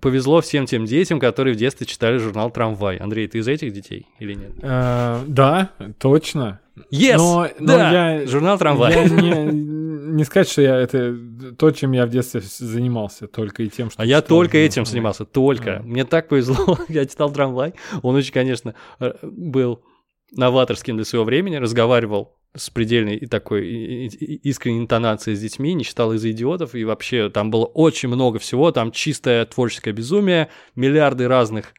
повезло всем тем детям, которые в детстве читали журнал «Трамвай». Андрей, ты из этих детей или нет? Э, да, точно. Yes! Но, но да! Я, журнал «Трамвай». Я не, не сказать, что я это то, чем я в детстве занимался, только и тем, что... А я только этим занимался, только. А. Мне так повезло, я читал «Трамвай». Он очень, конечно, э, был новаторским для своего времени, разговаривал с предельной и такой искренней интонацией с детьми, не читал из-за идиотов, и вообще там было очень много всего, там чистое творческое безумие, миллиарды разных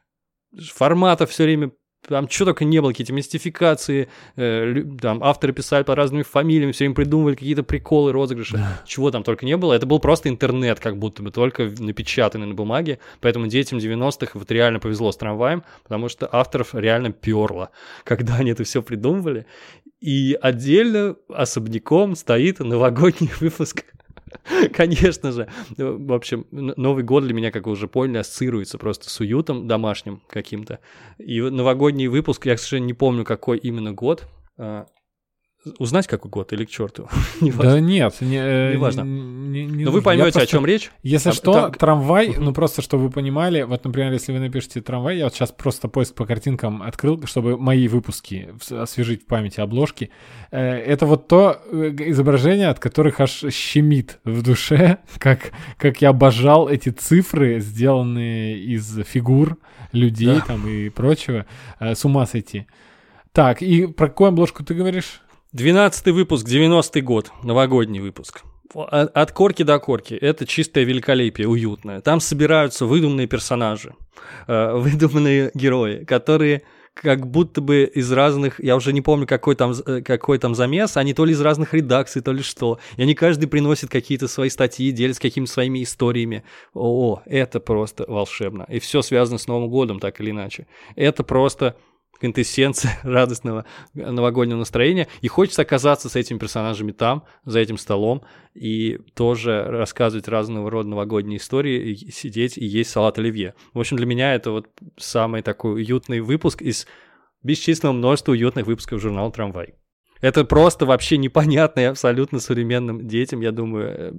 форматов все время там что только не было, какие-то мистификации, э, там авторы писали по разным фамилиям, все время придумывали какие-то приколы, розыгрыши, да. чего там только не было. Это был просто интернет, как будто бы только напечатанный на бумаге, поэтому детям 90-х вот реально повезло с трамваем, потому что авторов реально перло, когда они это все придумывали. И отдельно, особняком стоит новогодний выпуск Конечно же. В общем, Новый год для меня, как вы уже поняли, ассоциируется просто с уютом домашним каким-то. И новогодний выпуск, я, к сожалению, не помню, какой именно год. Узнать, какой год или к черту? да нет, не, э, важно. Не, не Но вы поймете, просто, о чем речь. Если а, что, там... трамвай, ну просто чтобы вы понимали, вот, например, если вы напишете трамвай, я вот сейчас просто поиск по картинкам открыл, чтобы мои выпуски освежить в памяти обложки. Э, это вот то э, изображение, от которых аж щемит в душе, как, как я обожал эти цифры, сделанные из фигур людей да. там и прочего. С ума сойти. Так, и про какую обложку ты говоришь? Двенадцатый выпуск, 90-й год, новогодний выпуск. От корки до корки. Это чистое великолепие, уютное. Там собираются выдуманные персонажи, э, выдуманные герои, которые как будто бы из разных, я уже не помню, какой там, э, какой там замес, они то ли из разных редакций, то ли что. И они каждый приносит какие-то свои статьи, делятся какими-то своими историями. О, это просто волшебно. И все связано с Новым годом, так или иначе. Это просто квинтэссенция радостного новогоднего настроения. И хочется оказаться с этими персонажами там, за этим столом, и тоже рассказывать разного рода новогодние истории, и сидеть и есть салат оливье. В общем, для меня это вот самый такой уютный выпуск из бесчисленного множества уютных выпусков журнала «Трамвай». Это просто вообще непонятно абсолютно современным детям, я думаю, э,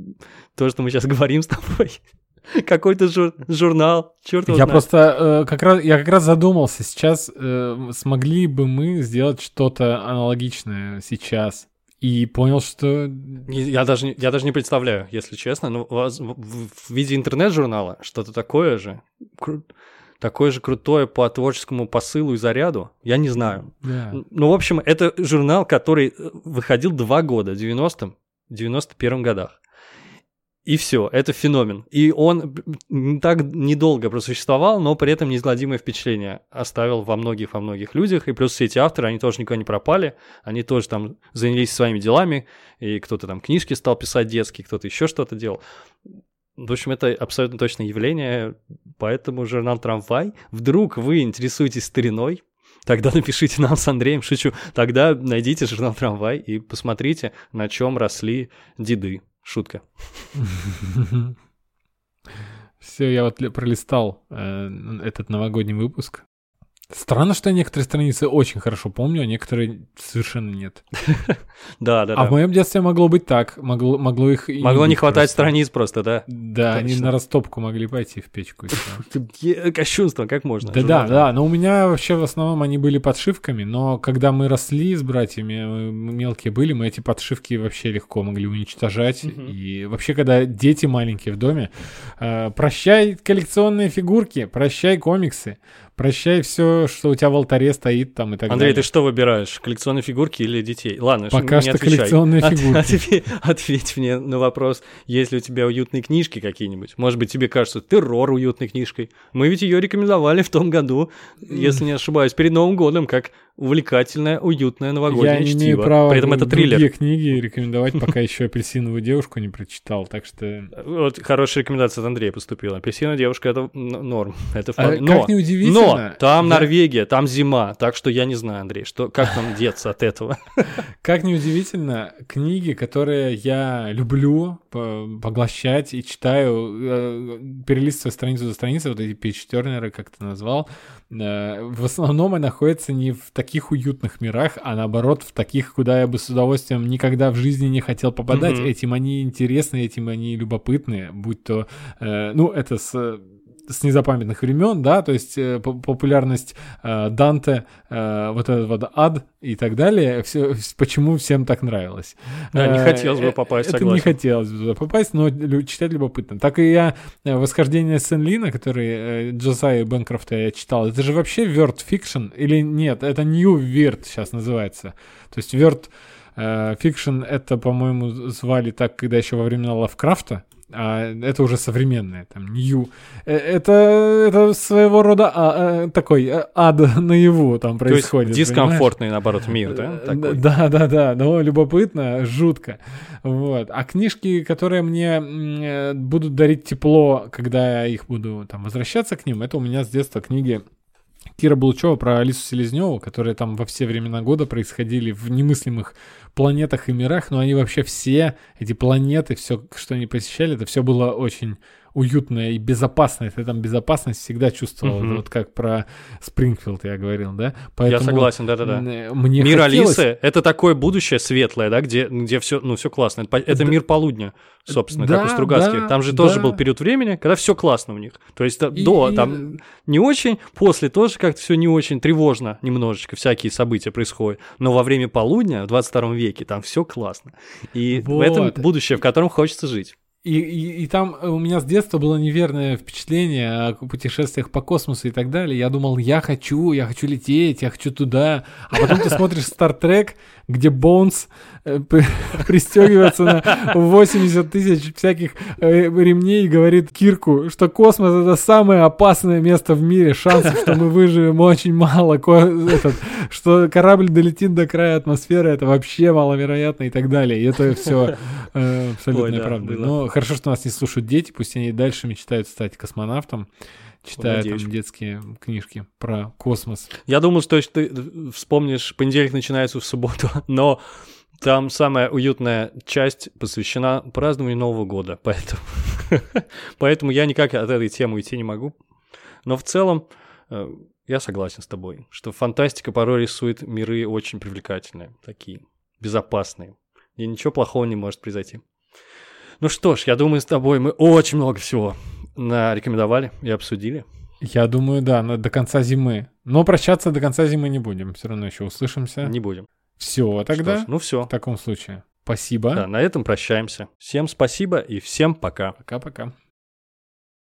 то, что мы сейчас говорим с тобой. Какой-то жур- журнал, черт Я знает. просто э, как раз я как раз задумался сейчас, э, смогли бы мы сделать что-то аналогичное сейчас и понял, что я даже я даже не представляю, если честно, но у вас в, в виде интернет-журнала что-то такое же. Кру- такое же крутое по творческому посылу и заряду, я не знаю. Yeah. Ну, в общем, это журнал, который э, выходил два года, в 90-м, 91 годах. И все, это феномен. И он так недолго просуществовал, но при этом неизгладимое впечатление оставил во многих, во многих людях. И плюс все эти авторы, они тоже никуда не пропали. Они тоже там занялись своими делами. И кто-то там книжки стал писать детские, кто-то еще что-то делал. В общем, это абсолютно точное явление. Поэтому журнал «Трамвай». Вдруг вы интересуетесь стариной, Тогда напишите нам с Андреем, шучу. Тогда найдите журнал «Трамвай» и посмотрите, на чем росли деды. Шутка. Все, я вот пролистал э, этот новогодний выпуск. Странно, что я некоторые страницы очень хорошо помню, а некоторые совершенно нет. Да, да, А в моем детстве могло быть так. Могло, могло их Могло не хватать страниц просто, да? Да, они на растопку могли пойти в печку. Кощунство, как можно? Да, да, да. Но у меня вообще в основном они были подшивками, но когда мы росли с братьями, мелкие были, мы эти подшивки вообще легко могли уничтожать. И вообще, когда дети маленькие в доме, э, прощай коллекционные фигурки, прощай комиксы, прощай все, что у тебя в алтаре стоит там и так Андрей, далее. ты что выбираешь, коллекционные фигурки или детей? Ладно, Пока что отвечай. коллекционные фигурки. От, ответь, ответь мне на вопрос, есть ли у тебя уютные книжки какие-нибудь? Может быть, тебе кажется террор уютной книжкой? Мы ведь ее рекомендовали в том году, если не ошибаюсь, перед Новым годом, как увлекательное, уютное новогоднее Я чтиво. имею права При этом это триллер. книги рекомендовать, пока еще апельсиновую девушку не прочитал, так что... Вот хорошая рекомендация от Андрея поступила. Апельсиновая девушка это норм. Это А, вполне. как но, неудивительно, но там я- Норвегия, там зима, так что я не знаю, Андрей, что как нам деться от этого. Как неудивительно, книги, которые я люблю по- поглощать и читаю, э, перелистывая страницу за страницей, вот эти пейдж-тернеры, как ты назвал, э, в основном они находятся не в таких уютных мирах, а наоборот в таких, куда я бы с удовольствием никогда в жизни не хотел попадать. Мгм. Этим они интересны, этим они любопытны, будь то, э, ну, это с с незапамятных времен, да, то есть э, по- популярность э, Данте, э, вот этот вот ад и так далее, все, почему всем так нравилось. Да, не Э, хотелось бы э, попасть, Это не хотелось бы попасть, но читать любопытно. Так и я э, «Восхождение Сенлина», который Джозайя Бэнкрофта я читал, это же вообще weird fiction или нет? Это New Weird сейчас называется. То есть weird fiction это, по-моему, звали так, когда еще во времена Лавкрафта, а это уже современное, там, New. Э, Это, это своего рода а, э, такой э, ад наяву там То есть происходит. понимаешь? дискомфортный, наоборот, мир, да? Такой? Да, да, да, но любопытно, жутко. Вот. А книжки, которые мне будут дарить тепло, когда я их буду там возвращаться к ним, это у меня с детства книги Кира Булычева про Алису Селезневу, которые там во все времена года происходили в немыслимых планетах и мирах, но они вообще все, эти планеты, все, что они посещали, это все было очень уютное и безопасное. Ты там безопасность всегда чувствовал, Мгм. вот как про Спрингфилд я говорил, да? Я Поэтому, согласен, да-да-да. м, Мне Мир хотелось- Алисы — это такое будущее светлое, да, где, где все, ну, все классно. Это, это Да. мир полудня, собственно, как у Да, Стругацких. да, там же тоже да. был период времени, когда все классно у них. То есть та- И- до и- там не очень, после тоже как-то все не очень тревожно немножечко, всякие события происходят. Но во время полудня в 22 веке там все классно. И в этом Вот. будущее, в котором хочется жить. И, и, и там у меня с детства было неверное впечатление о путешествиях по космосу и так далее. Я думал, я хочу, я хочу лететь, я хочу туда. А потом ты смотришь Star Trek, где Боунс э, п- пристегивается на 80 тысяч всяких э, ремней и говорит Кирку, что космос это самое опасное место в мире. Шансов, что мы выживем, очень мало. Этот, что корабль долетит до края атмосферы, это вообще маловероятно и так далее. И это все абсолютная Ой, да, правда. было. Но хорошо, что нас не слушают дети, пусть они дальше мечтают стать космонавтом, читая там детские книжки про космос. Я думал, что ты вспомнишь, понедельник начинается в субботу, но там самая уютная часть посвящена празднованию Нового года, поэтому, поэтому я никак от этой темы уйти не могу. Но в целом э, я согласен с тобой, что фантастика порой рисует миры очень привлекательные, такие безопасные, и ничего плохого не может произойти. Ну что ж, я думаю, с тобой мы очень много всего нарекомендовали и обсудили. Я думаю, да, до конца зимы. Но прощаться до конца зимы не будем. Все равно еще услышимся. Не будем. Все, тогда Что ж, ну все. в таком случае. Спасибо. Да, на этом прощаемся. Всем спасибо и всем пока. Пока-пока.